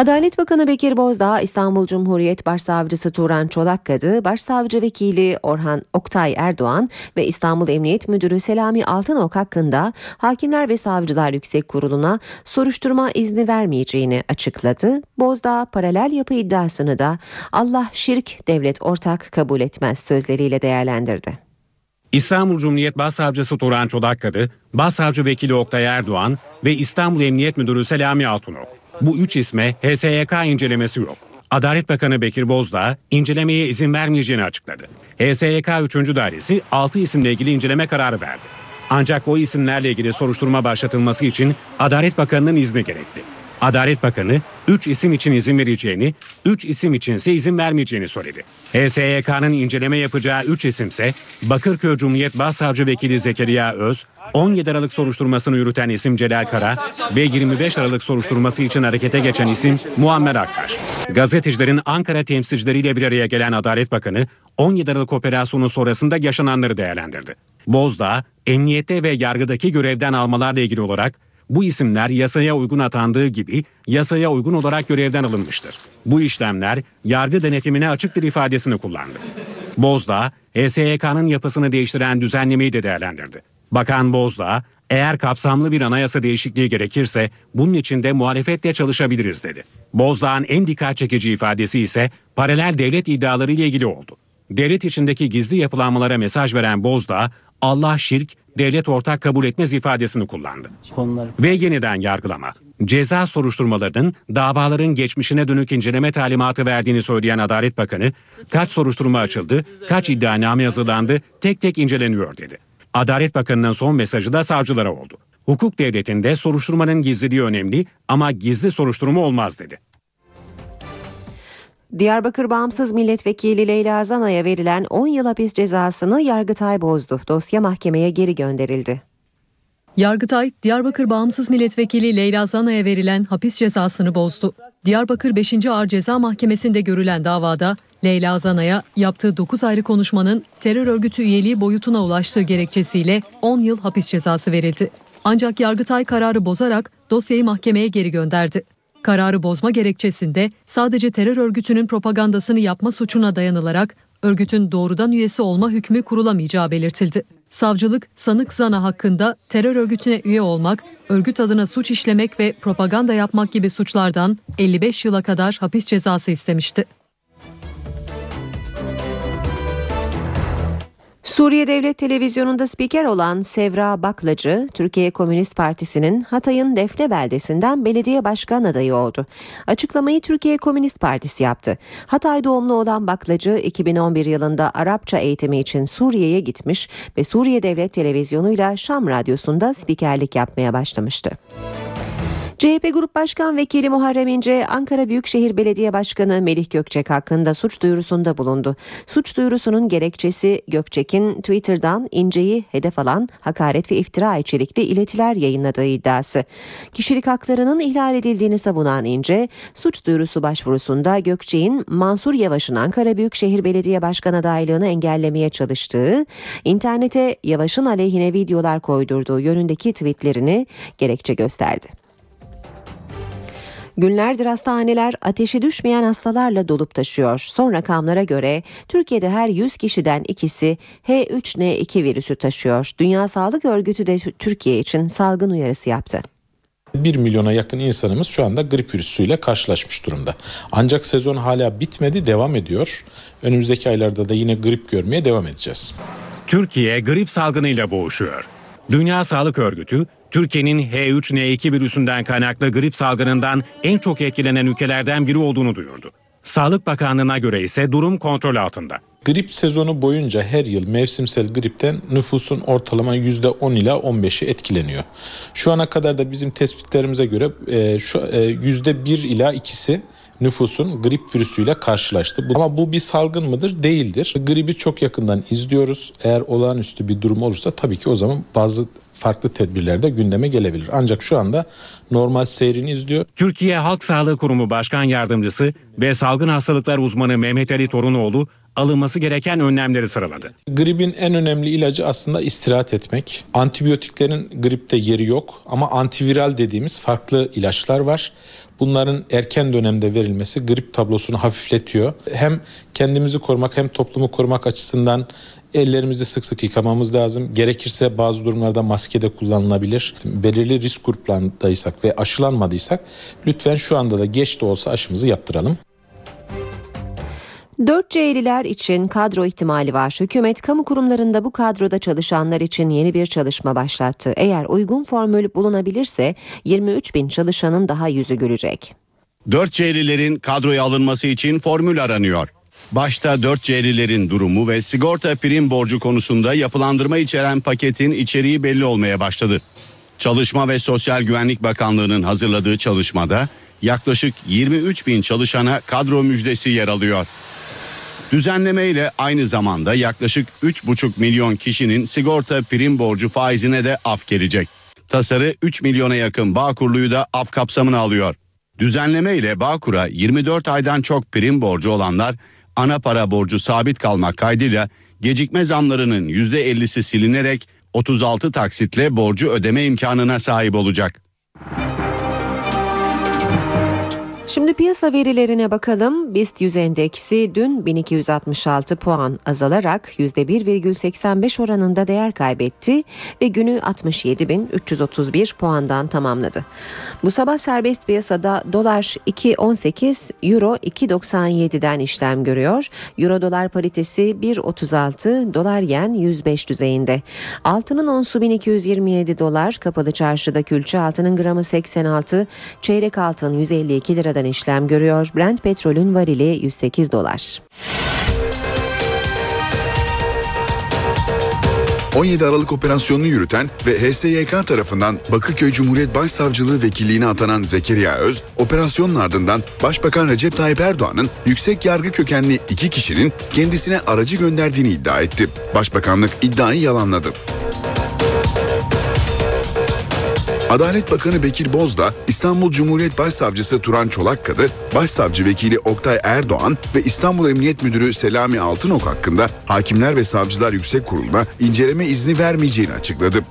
Adalet Bakanı Bekir Bozdağ, İstanbul Cumhuriyet Başsavcısı Turan Çolakkadı, Başsavcı Vekili Orhan Oktay Erdoğan ve İstanbul Emniyet Müdürü Selami Altınok hakkında Hakimler ve Savcılar Yüksek Kurulu'na soruşturma izni vermeyeceğini açıkladı. Bozdağ paralel yapı iddiasını da Allah şirk devlet ortak kabul etmez sözleriyle değerlendirdi. İstanbul Cumhuriyet Başsavcısı Turan Çolakkadı, Başsavcı Vekili Oktay Erdoğan ve İstanbul Emniyet Müdürü Selami Altınok bu üç isme HSYK incelemesi yok. Adalet Bakanı Bekir Bozdağ incelemeye izin vermeyeceğini açıkladı. HSYK 3. Dairesi 6 isimle ilgili inceleme kararı verdi. Ancak o isimlerle ilgili soruşturma başlatılması için Adalet Bakanı'nın izni gerekti. Adalet Bakanı 3 isim için izin vereceğini, 3 isim içinse izin vermeyeceğini söyledi. HSYK'nın inceleme yapacağı 3 isimse Bakırköy Cumhuriyet Başsavcı Vekili Zekeriya Öz, 17 Aralık soruşturmasını yürüten isim Celal Kara ve 25 Aralık soruşturması için harekete geçen isim Muammer Akkaş. Gazetecilerin Ankara temsilcileriyle bir araya gelen Adalet Bakanı 17 Aralık operasyonu sonrasında yaşananları değerlendirdi. Bozdağ, emniyette ve yargıdaki görevden almalarla ilgili olarak bu isimler yasaya uygun atandığı gibi yasaya uygun olarak görevden alınmıştır. Bu işlemler yargı denetimine açıktır ifadesini kullandı. Bozdağ, HSYK'nın yapısını değiştiren düzenlemeyi de değerlendirdi. Bakan Bozdağ, eğer kapsamlı bir anayasa değişikliği gerekirse bunun için de muhalefetle çalışabiliriz dedi. Bozdağ'ın en dikkat çekici ifadesi ise paralel devlet iddiaları ile ilgili oldu. Devlet içindeki gizli yapılanmalara mesaj veren Bozdağ, Allah şirk, devlet ortak kabul etmez ifadesini kullandı. Ve yeniden yargılama. Ceza soruşturmalarının davaların geçmişine dönük inceleme talimatı verdiğini söyleyen Adalet Bakanı, kaç soruşturma açıldı, kaç iddianame yazılandı, tek tek inceleniyor dedi. Adalet Bakanı'nın son mesajı da savcılara oldu. Hukuk devletinde soruşturmanın gizliliği önemli ama gizli soruşturma olmaz dedi. Diyarbakır Bağımsız Milletvekili Leyla Zana'ya verilen 10 yıl hapis cezasını Yargıtay bozdu. Dosya mahkemeye geri gönderildi. Yargıtay, Diyarbakır Bağımsız Milletvekili Leyla Zana'ya verilen hapis cezasını bozdu. Diyarbakır 5. Ağır Ceza Mahkemesi'nde görülen davada Leyla Zana'ya yaptığı 9 ayrı konuşmanın terör örgütü üyeliği boyutuna ulaştığı gerekçesiyle 10 yıl hapis cezası verildi. Ancak Yargıtay kararı bozarak dosyayı mahkemeye geri gönderdi. Kararı bozma gerekçesinde sadece terör örgütünün propagandasını yapma suçuna dayanılarak örgütün doğrudan üyesi olma hükmü kurulamayacağı belirtildi. Savcılık sanık Zana hakkında terör örgütüne üye olmak, örgüt adına suç işlemek ve propaganda yapmak gibi suçlardan 55 yıla kadar hapis cezası istemişti. Suriye Devlet Televizyonu'nda spiker olan Sevra Baklacı, Türkiye Komünist Partisi'nin Hatay'ın Defne beldesinden belediye başkan adayı oldu. Açıklamayı Türkiye Komünist Partisi yaptı. Hatay doğumlu olan Baklacı, 2011 yılında Arapça eğitimi için Suriye'ye gitmiş ve Suriye Devlet Televizyonu'yla Şam Radyosu'nda spikerlik yapmaya başlamıştı. CHP Grup Başkan Vekili Muharrem İnce, Ankara Büyükşehir Belediye Başkanı Melih Gökçek hakkında suç duyurusunda bulundu. Suç duyurusunun gerekçesi Gökçek'in Twitter'dan İnce'yi hedef alan hakaret ve iftira içerikli iletiler yayınladığı iddiası. Kişilik haklarının ihlal edildiğini savunan İnce, suç duyurusu başvurusunda Gökçek'in Mansur Yavaş'ın Ankara Büyükşehir Belediye Başkan adaylığını engellemeye çalıştığı, internete Yavaş'ın aleyhine videolar koydurduğu yönündeki tweetlerini gerekçe gösterdi. Günlerdir hastaneler ateşi düşmeyen hastalarla dolup taşıyor. Son rakamlara göre Türkiye'de her 100 kişiden ikisi H3N2 virüsü taşıyor. Dünya Sağlık Örgütü de Türkiye için salgın uyarısı yaptı. 1 milyona yakın insanımız şu anda grip virüsüyle karşılaşmış durumda. Ancak sezon hala bitmedi, devam ediyor. Önümüzdeki aylarda da yine grip görmeye devam edeceğiz. Türkiye grip salgınıyla boğuşuyor. Dünya Sağlık Örgütü Türkiye'nin H3N2 virüsünden kaynaklı grip salgınından en çok etkilenen ülkelerden biri olduğunu duyurdu. Sağlık Bakanlığı'na göre ise durum kontrol altında. Grip sezonu boyunca her yıl mevsimsel gripten nüfusun ortalama %10 ila 15'i etkileniyor. Şu ana kadar da bizim tespitlerimize göre e, şu e, %1 ila 2'si nüfusun grip virüsüyle karşılaştı. Ama bu bir salgın mıdır? Değildir. Gribi çok yakından izliyoruz. Eğer olağanüstü bir durum olursa tabii ki o zaman bazı farklı tedbirler de gündeme gelebilir. Ancak şu anda normal seyrini izliyor. Türkiye Halk Sağlığı Kurumu Başkan Yardımcısı ve salgın hastalıklar uzmanı Mehmet Ali Torunoğlu alınması gereken önlemleri sıraladı. Gripin en önemli ilacı aslında istirahat etmek. Antibiyotiklerin gripte yeri yok ama antiviral dediğimiz farklı ilaçlar var. Bunların erken dönemde verilmesi grip tablosunu hafifletiyor. Hem kendimizi korumak hem toplumu korumak açısından ellerimizi sık sık yıkamamız lazım. Gerekirse bazı durumlarda maske de kullanılabilir. Belirli risk gruplarındaysak ve aşılanmadıysak lütfen şu anda da geç de olsa aşımızı yaptıralım. 4C'liler için kadro ihtimali var. Hükümet kamu kurumlarında bu kadroda çalışanlar için yeni bir çalışma başlattı. Eğer uygun formül bulunabilirse 23 bin çalışanın daha yüzü gülecek. 4C'lilerin kadroya alınması için formül aranıyor. Başta 4C'lilerin durumu ve sigorta prim borcu konusunda yapılandırma içeren paketin içeriği belli olmaya başladı. Çalışma ve Sosyal Güvenlik Bakanlığı'nın hazırladığı çalışmada yaklaşık 23 bin çalışana kadro müjdesi yer alıyor. Düzenleme ile aynı zamanda yaklaşık 3,5 milyon kişinin sigorta prim borcu faizine de af gelecek. Tasarı 3 milyona yakın Bağkurlu'yu da af kapsamına alıyor. Düzenleme ile Bağkur'a 24 aydan çok prim borcu olanlar ana para borcu sabit kalmak kaydıyla gecikme zamlarının %50'si silinerek 36 taksitle borcu ödeme imkanına sahip olacak. Şimdi piyasa verilerine bakalım. BIST 100 endeksi dün 1266 puan azalarak %1,85 oranında değer kaybetti ve günü 67.331 puandan tamamladı. Bu sabah serbest piyasada dolar 2.18, euro 2.97'den işlem görüyor. Euro dolar paritesi 1.36, dolar yen 105 düzeyinde. Altının onsu 1227 dolar, kapalı çarşıda külçe altının gramı 86, çeyrek altın 152 liradan işlem görüyor. Brent petrolün varili 108 dolar. 17 Aralık operasyonunu yürüten ve HSYK tarafından Bakırköy Cumhuriyet Başsavcılığı vekilliğine atanan Zekeriya Öz, operasyonun ardından Başbakan Recep Tayyip Erdoğan'ın yüksek yargı kökenli iki kişinin kendisine aracı gönderdiğini iddia etti. Başbakanlık iddiayı yalanladı. Adalet Bakanı Bekir Bozdağ, İstanbul Cumhuriyet Başsavcısı Turan Çolakkadı, Başsavcı Vekili Oktay Erdoğan ve İstanbul Emniyet Müdürü Selami Altınok hakkında Hakimler ve Savcılar Yüksek Kurulu'na inceleme izni vermeyeceğini açıkladı.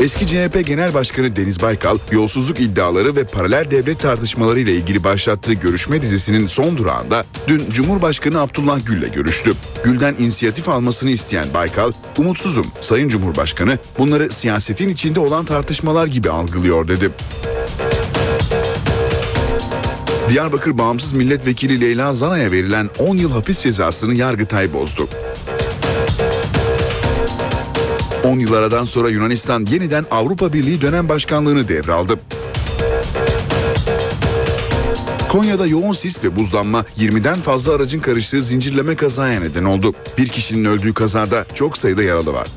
Eski CHP Genel Başkanı Deniz Baykal, yolsuzluk iddiaları ve paralel devlet tartışmaları ile ilgili başlattığı görüşme dizisinin son durağında dün Cumhurbaşkanı Abdullah Gül'le görüştü. Gül'den inisiyatif almasını isteyen Baykal, umutsuzum Sayın Cumhurbaşkanı bunları siyasetin içinde olan tartışmalar gibi algılıyor dedi. Diyarbakır Bağımsız Milletvekili Leyla Zana'ya verilen 10 yıl hapis cezasını Yargıtay bozdu. 10 yıl sonra Yunanistan yeniden Avrupa Birliği dönem başkanlığını devraldı. Konya'da yoğun sis ve buzlanma 20'den fazla aracın karıştığı zincirleme kazaya neden oldu. Bir kişinin öldüğü kazada çok sayıda yaralı var.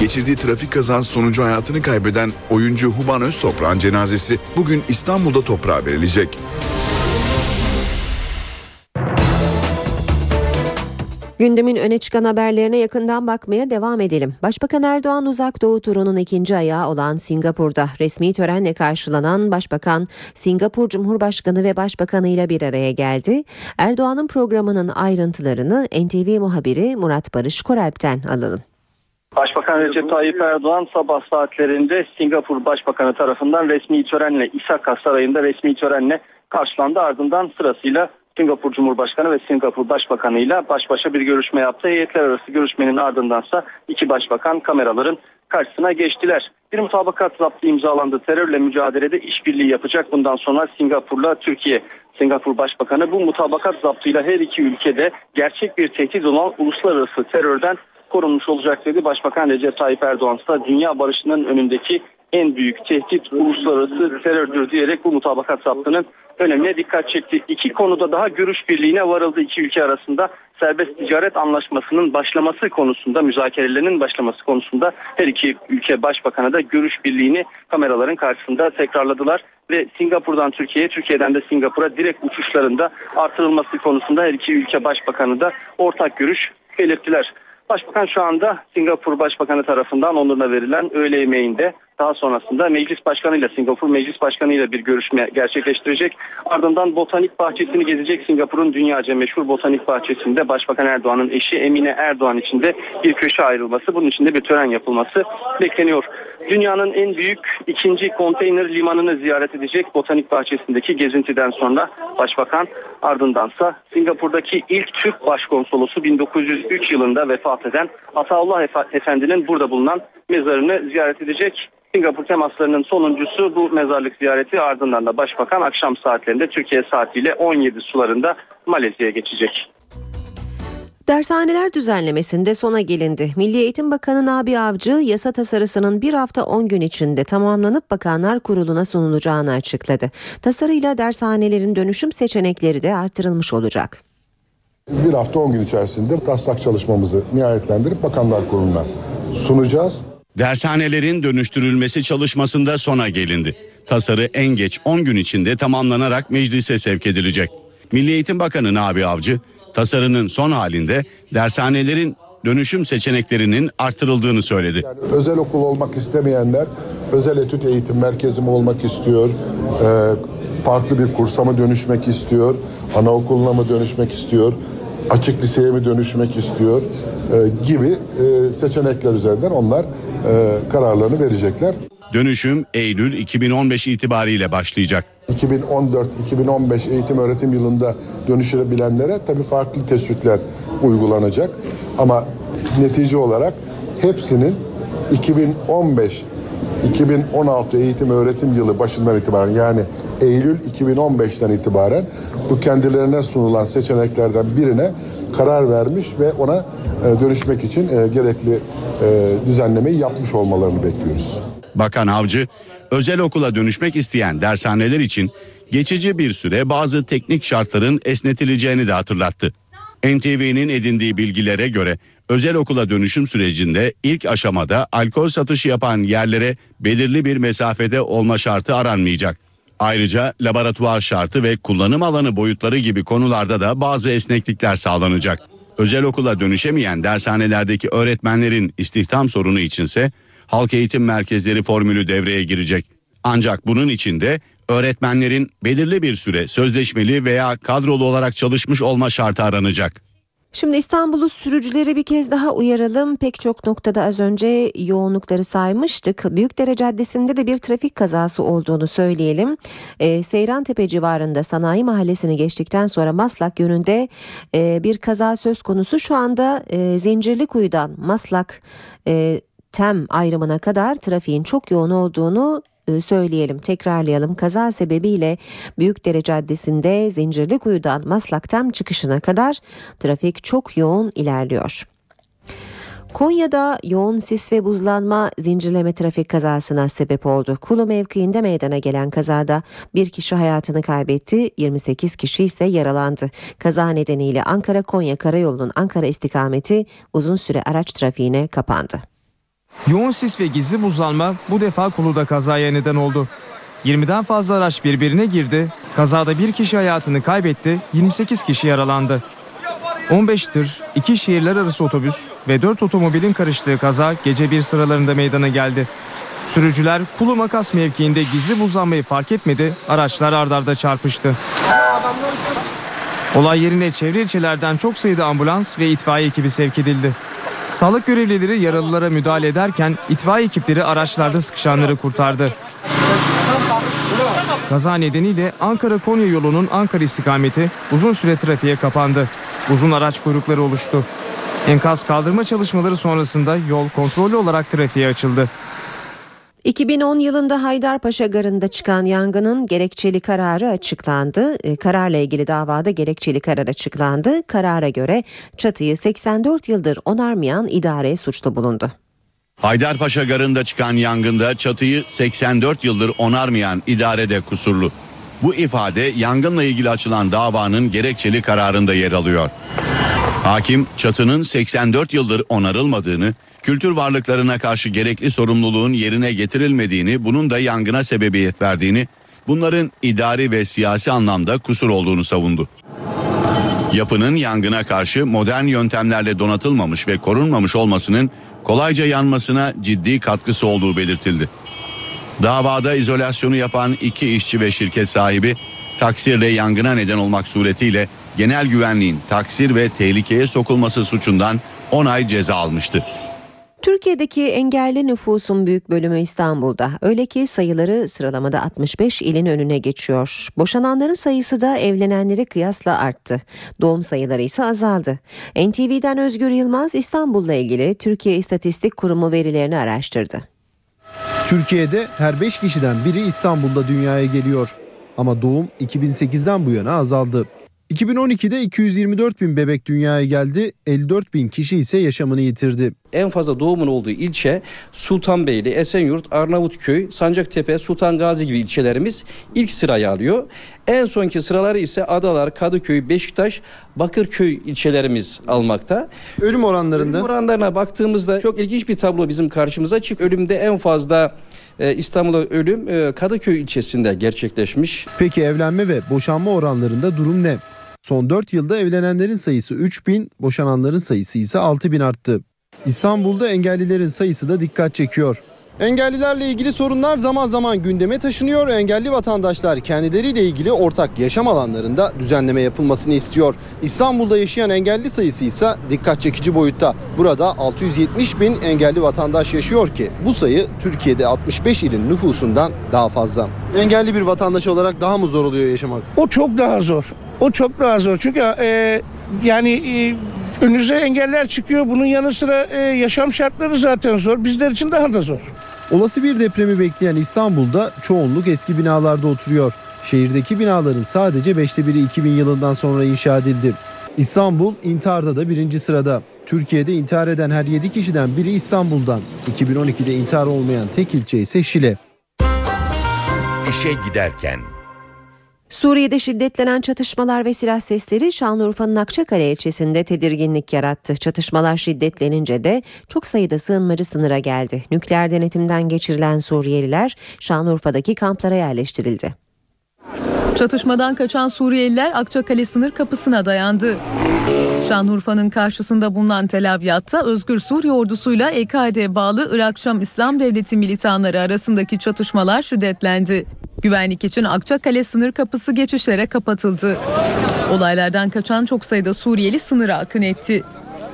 Geçirdiği trafik kazası sonucu hayatını kaybeden oyuncu Huban Öztoprak'ın cenazesi bugün İstanbul'da toprağa verilecek. Gündemin öne çıkan haberlerine yakından bakmaya devam edelim. Başbakan Erdoğan uzak doğu turunun ikinci ayağı olan Singapur'da resmi törenle karşılanan Başbakan Singapur Cumhurbaşkanı ve Başbakanı ile bir araya geldi. Erdoğan'ın programının ayrıntılarını NTV muhabiri Murat Barış Koralp'ten alalım. Başbakan Recep Tayyip Erdoğan sabah saatlerinde Singapur Başbakanı tarafından resmi törenle İsaka Sarayı'nda resmi törenle karşılandı. Ardından sırasıyla Singapur Cumhurbaşkanı ve Singapur Başbakanı ile baş başa bir görüşme yaptı. Heyetler arası görüşmenin ardındansa iki başbakan kameraların karşısına geçtiler. Bir mutabakat zaptı imzalandı. Terörle mücadelede işbirliği yapacak bundan sonra Singapur'la Türkiye. Singapur Başbakanı bu mutabakat zaptıyla her iki ülkede gerçek bir tehdit olan uluslararası terörden korunmuş olacak dedi. Başbakan Recep Tayyip Erdoğan ise dünya barışının önündeki en büyük tehdit uluslararası terördür diyerek bu mutabakat zaptının önemine dikkat çekti. İki konuda daha görüş birliğine varıldı iki ülke arasında. Serbest ticaret anlaşmasının başlaması konusunda, müzakerelerinin başlaması konusunda her iki ülke başbakanı da görüş birliğini kameraların karşısında tekrarladılar ve Singapur'dan Türkiye'ye, Türkiye'den de Singapur'a direkt uçuşlarında artırılması konusunda her iki ülke başbakanı da ortak görüş belirttiler. Başbakan şu anda Singapur Başbakanı tarafından onuruna verilen öğle yemeğinde daha sonrasında Meclis Başkanı ile Singapur Meclis Başkanı ile bir görüşme gerçekleştirecek. Ardından botanik bahçesini gezecek Singapur'un dünyaca meşhur botanik bahçesinde Başbakan Erdoğan'ın eşi Emine Erdoğan için de bir köşe ayrılması, bunun için de bir tören yapılması bekleniyor. Dünyanın en büyük ikinci konteyner limanını ziyaret edecek botanik bahçesindeki gezintiden sonra Başbakan ardındansa Singapur'daki ilk Türk Başkonsolosu 1903 yılında vefat eden Ataullah Efendi'nin burada bulunan mezarını ziyaret edecek. Singapur temaslarının sonuncusu bu mezarlık ziyareti ardından da Başbakan akşam saatlerinde Türkiye saatiyle 17 sularında Malezya'ya geçecek. Dershaneler düzenlemesinde sona gelindi. Milli Eğitim Bakanı Nabi Avcı yasa tasarısının bir hafta 10 gün içinde tamamlanıp Bakanlar Kurulu'na sunulacağını açıkladı. Tasarıyla dershanelerin dönüşüm seçenekleri de artırılmış olacak. Bir hafta 10 gün içerisinde taslak çalışmamızı nihayetlendirip Bakanlar Kurulu'na sunacağız. Dershanelerin dönüştürülmesi çalışmasında sona gelindi. Tasarı en geç 10 gün içinde tamamlanarak meclise sevk edilecek. Milli Eğitim Bakanı Nabi Avcı, tasarının son halinde dershanelerin dönüşüm seçeneklerinin artırıldığını söyledi. Yani özel okul olmak istemeyenler özel etüt eğitim merkezi mi olmak istiyor, farklı bir kursa mı dönüşmek istiyor, anaokuluna mı dönüşmek istiyor, açık liseye mi dönüşmek istiyor e, gibi e, seçenekler üzerinden onlar e, kararlarını verecekler. Dönüşüm Eylül 2015 itibariyle başlayacak. 2014-2015 eğitim öğretim yılında dönüşebilenlere tabii farklı teşvikler uygulanacak. Ama netice olarak hepsinin 2015 2016 eğitim öğretim yılı başından itibaren yani Eylül 2015'ten itibaren bu kendilerine sunulan seçeneklerden birine karar vermiş ve ona e, dönüşmek için e, gerekli e, düzenlemeyi yapmış olmalarını bekliyoruz. Bakan Avcı, özel okula dönüşmek isteyen dershaneler için geçici bir süre bazı teknik şartların esnetileceğini de hatırlattı. NTV'nin edindiği bilgilere göre özel okula dönüşüm sürecinde ilk aşamada alkol satışı yapan yerlere belirli bir mesafede olma şartı aranmayacak. Ayrıca laboratuvar şartı ve kullanım alanı boyutları gibi konularda da bazı esneklikler sağlanacak. Özel okula dönüşemeyen dershanelerdeki öğretmenlerin istihdam sorunu içinse halk eğitim merkezleri formülü devreye girecek. Ancak bunun için de öğretmenlerin belirli bir süre sözleşmeli veya kadrolu olarak çalışmış olma şartı aranacak. Şimdi İstanbul'u sürücüleri bir kez daha uyaralım. Pek çok noktada az önce yoğunlukları saymıştık. Büyükdere Caddesi'nde de bir trafik kazası olduğunu söyleyelim. E, Seyrantepe civarında Sanayi Mahallesi'ni geçtikten sonra Maslak yönünde e, bir kaza söz konusu. Şu anda e, Zincirlikuyu'dan Maslak e, Tem ayrımına kadar trafiğin çok yoğun olduğunu söyleyelim, tekrarlayalım. Kaza sebebiyle Büyükdere Caddesi'nde Zincirlikuyu'dan Maslak Tem çıkışına kadar trafik çok yoğun ilerliyor. Konya'da yoğun sis ve buzlanma zincirleme trafik kazasına sebep oldu. Kulu mevkiinde meydana gelen kazada bir kişi hayatını kaybetti, 28 kişi ise yaralandı. Kaza nedeniyle Ankara-Konya Karayolu'nun Ankara istikameti uzun süre araç trafiğine kapandı. Yoğun sis ve gizli buzlanma bu defa Kulu'da kazaya neden oldu. 20'den fazla araç birbirine girdi. Kazada bir kişi hayatını kaybetti, 28 kişi yaralandı. 15 tır, 2 şehirler arası otobüs ve 4 otomobilin karıştığı kaza gece bir sıralarında meydana geldi. Sürücüler Kulu Makas mevkiinde gizli buzlanmayı fark etmedi, araçlar ardarda çarpıştı. Olay yerine çevre ilçelerden çok sayıda ambulans ve itfaiye ekibi sevk edildi. Sağlık görevlileri yaralılara müdahale ederken itfaiye ekipleri araçlarda sıkışanları kurtardı. Kaza nedeniyle Ankara-Konya yolunun Ankara istikameti uzun süre trafiğe kapandı. Uzun araç kuyrukları oluştu. Enkaz kaldırma çalışmaları sonrasında yol kontrollü olarak trafiğe açıldı. 2010 yılında Haydarpaşa Garı'nda çıkan yangının gerekçeli kararı açıklandı. E, Kararla ilgili davada gerekçeli karar açıklandı. Karara göre çatıyı 84 yıldır onarmayan idare suçlu bulundu. Haydarpaşa Garı'nda çıkan yangında çatıyı 84 yıldır onarmayan idarede kusurlu. Bu ifade yangınla ilgili açılan davanın gerekçeli kararında yer alıyor. Hakim çatının 84 yıldır onarılmadığını, kültür varlıklarına karşı gerekli sorumluluğun yerine getirilmediğini, bunun da yangına sebebiyet verdiğini, bunların idari ve siyasi anlamda kusur olduğunu savundu. Yapının yangına karşı modern yöntemlerle donatılmamış ve korunmamış olmasının kolayca yanmasına ciddi katkısı olduğu belirtildi. Davada izolasyonu yapan iki işçi ve şirket sahibi taksirle yangına neden olmak suretiyle genel güvenliğin taksir ve tehlikeye sokulması suçundan 10 ay ceza almıştı. Türkiye'deki engelli nüfusun büyük bölümü İstanbul'da. Öyle ki sayıları sıralamada 65 ilin önüne geçiyor. Boşananların sayısı da evlenenlere kıyasla arttı. Doğum sayıları ise azaldı. NTV'den Özgür Yılmaz İstanbul'la ilgili Türkiye İstatistik Kurumu verilerini araştırdı. Türkiye'de her 5 kişiden biri İstanbul'da dünyaya geliyor. Ama doğum 2008'den bu yana azaldı. 2012'de 224 bin bebek dünyaya geldi, 54 bin kişi ise yaşamını yitirdi. En fazla doğumun olduğu ilçe Sultanbeyli, Esenyurt, Arnavutköy, Sancaktepe, Sultan Gazi gibi ilçelerimiz ilk sırayı alıyor. En sonki sıraları ise Adalar, Kadıköy, Beşiktaş, Bakırköy ilçelerimiz almakta. Ölüm oranlarında? Ölüm oranlarına baktığımızda çok ilginç bir tablo bizim karşımıza çık. Ölümde en fazla e, İstanbul'da ölüm e, Kadıköy ilçesinde gerçekleşmiş. Peki evlenme ve boşanma oranlarında durum ne? Son 4 yılda evlenenlerin sayısı 3 bin, boşananların sayısı ise 6 bin arttı. İstanbul'da engellilerin sayısı da dikkat çekiyor. Engellilerle ilgili sorunlar zaman zaman gündeme taşınıyor. Engelli vatandaşlar kendileriyle ilgili ortak yaşam alanlarında düzenleme yapılmasını istiyor. İstanbul'da yaşayan engelli sayısı ise dikkat çekici boyutta. Burada 670 bin engelli vatandaş yaşıyor ki bu sayı Türkiye'de 65 ilin nüfusundan daha fazla. Engelli bir vatandaş olarak daha mı zor oluyor yaşamak? O çok daha zor. O çok daha zor. Çünkü e, yani e, önünüze engeller çıkıyor. Bunun yanı sıra e, yaşam şartları zaten zor. Bizler için daha da zor. Olası bir depremi bekleyen İstanbul'da çoğunluk eski binalarda oturuyor. Şehirdeki binaların sadece beşte biri 2000 yılından sonra inşa edildi. İstanbul intiharda da birinci sırada. Türkiye'de intihar eden her 7 kişiden biri İstanbul'dan. 2012'de intihar olmayan tek ilçe ise Şile. İşe giderken Suriye'de şiddetlenen çatışmalar ve silah sesleri Şanlıurfa'nın Akçakale ilçesinde tedirginlik yarattı. Çatışmalar şiddetlenince de çok sayıda sığınmacı sınıra geldi. Nükleer denetimden geçirilen Suriyeliler Şanlıurfa'daki kamplara yerleştirildi. Çatışmadan kaçan Suriyeliler Akçakale sınır kapısına dayandı. Şanlıurfa'nın karşısında bulunan Tel Abyad'da Özgür Suriye ordusuyla EKD bağlı Irak Şam İslam Devleti militanları arasındaki çatışmalar şiddetlendi. Güvenlik için Akçakale sınır kapısı geçişlere kapatıldı. Olaylardan kaçan çok sayıda Suriyeli sınıra akın etti.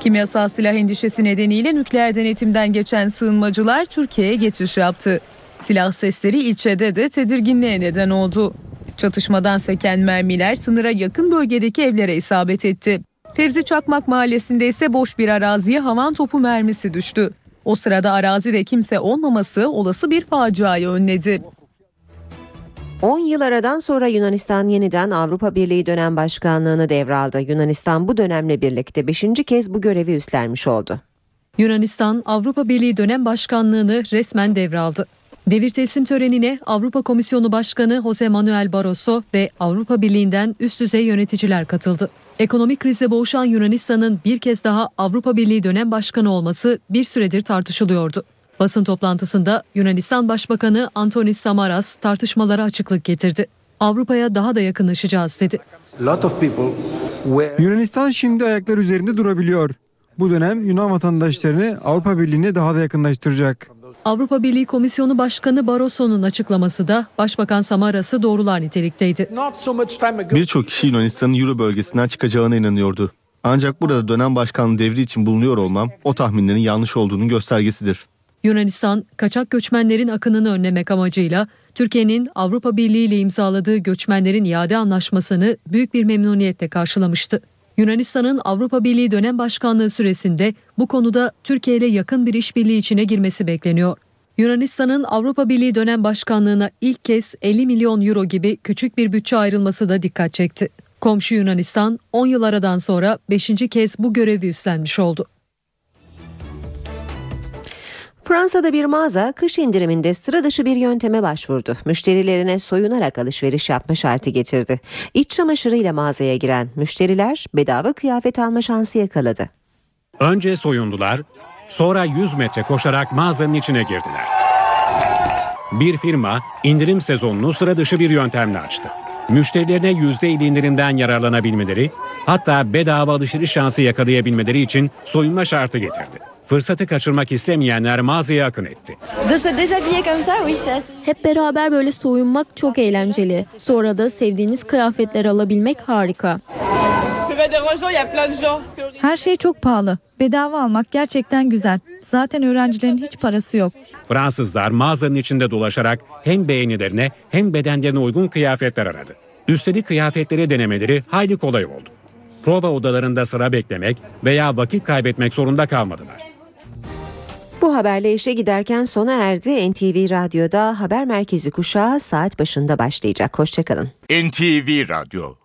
Kimyasal silah endişesi nedeniyle nükleer denetimden geçen sığınmacılar Türkiye'ye geçiş yaptı. Silah sesleri ilçede de tedirginliğe neden oldu. Çatışmadan seken mermiler sınıra yakın bölgedeki evlere isabet etti. Fevzi Çakmak mahallesinde ise boş bir araziye havan topu mermisi düştü. O sırada arazide kimse olmaması olası bir faciayı önledi. 10 yıl aradan sonra Yunanistan yeniden Avrupa Birliği dönem başkanlığını devraldı. Yunanistan bu dönemle birlikte 5. kez bu görevi üstlenmiş oldu. Yunanistan Avrupa Birliği dönem başkanlığını resmen devraldı. Devir teslim törenine Avrupa Komisyonu Başkanı Jose Manuel Barroso ve Avrupa Birliği'nden üst düzey yöneticiler katıldı. Ekonomik krizle boğuşan Yunanistan'ın bir kez daha Avrupa Birliği dönem başkanı olması bir süredir tartışılıyordu. Basın toplantısında Yunanistan Başbakanı Antonis Samaras tartışmalara açıklık getirdi. Avrupa'ya daha da yakınlaşacağız dedi. Yunanistan şimdi ayaklar üzerinde durabiliyor. Bu dönem Yunan vatandaşlarını Avrupa Birliği'ne daha da yakınlaştıracak. Avrupa Birliği Komisyonu Başkanı Barroso'nun açıklaması da Başbakan Samaras'ı doğrular nitelikteydi. Birçok kişi Yunanistan'ın Euro bölgesinden çıkacağına inanıyordu. Ancak burada dönem başkanlığı devri için bulunuyor olmam o tahminlerin yanlış olduğunun göstergesidir. Yunanistan, kaçak göçmenlerin akınını önlemek amacıyla Türkiye'nin Avrupa Birliği ile imzaladığı göçmenlerin iade anlaşmasını büyük bir memnuniyetle karşılamıştı. Yunanistan'ın Avrupa Birliği dönem başkanlığı süresinde bu konuda Türkiye ile yakın bir işbirliği içine girmesi bekleniyor. Yunanistan'ın Avrupa Birliği dönem başkanlığına ilk kez 50 milyon euro gibi küçük bir bütçe ayrılması da dikkat çekti. Komşu Yunanistan 10 yıl aradan sonra 5. kez bu görevi üstlenmiş oldu. Fransa'da bir mağaza kış indiriminde sıra dışı bir yönteme başvurdu. Müşterilerine soyunarak alışveriş yapma şartı getirdi. İç çamaşırıyla mağazaya giren müşteriler bedava kıyafet alma şansı yakaladı. Önce soyundular, sonra 100 metre koşarak mağazanın içine girdiler. Bir firma indirim sezonunu sıra dışı bir yöntemle açtı. Müşterilerine %50 indirimden yararlanabilmeleri, hatta bedava alışveriş şansı yakalayabilmeleri için soyunma şartı getirdi. Fırsatı kaçırmak istemeyenler mağazaya akın etti. Hep beraber böyle soyunmak çok eğlenceli. Sonra da sevdiğiniz kıyafetler alabilmek harika. Her şey çok pahalı. Bedava almak gerçekten güzel. Zaten öğrencilerin hiç parası yok. Fransızlar mağazanın içinde dolaşarak hem beğenilerine hem bedenlerine uygun kıyafetler aradı. Üstelik kıyafetleri denemeleri hayli kolay oldu. Prova odalarında sıra beklemek veya vakit kaybetmek zorunda kalmadılar. Bu haberle işe giderken sona erdi. NTV Radyo'da haber merkezi kuşağı saat başında başlayacak. Hoşçakalın. NTV Radyo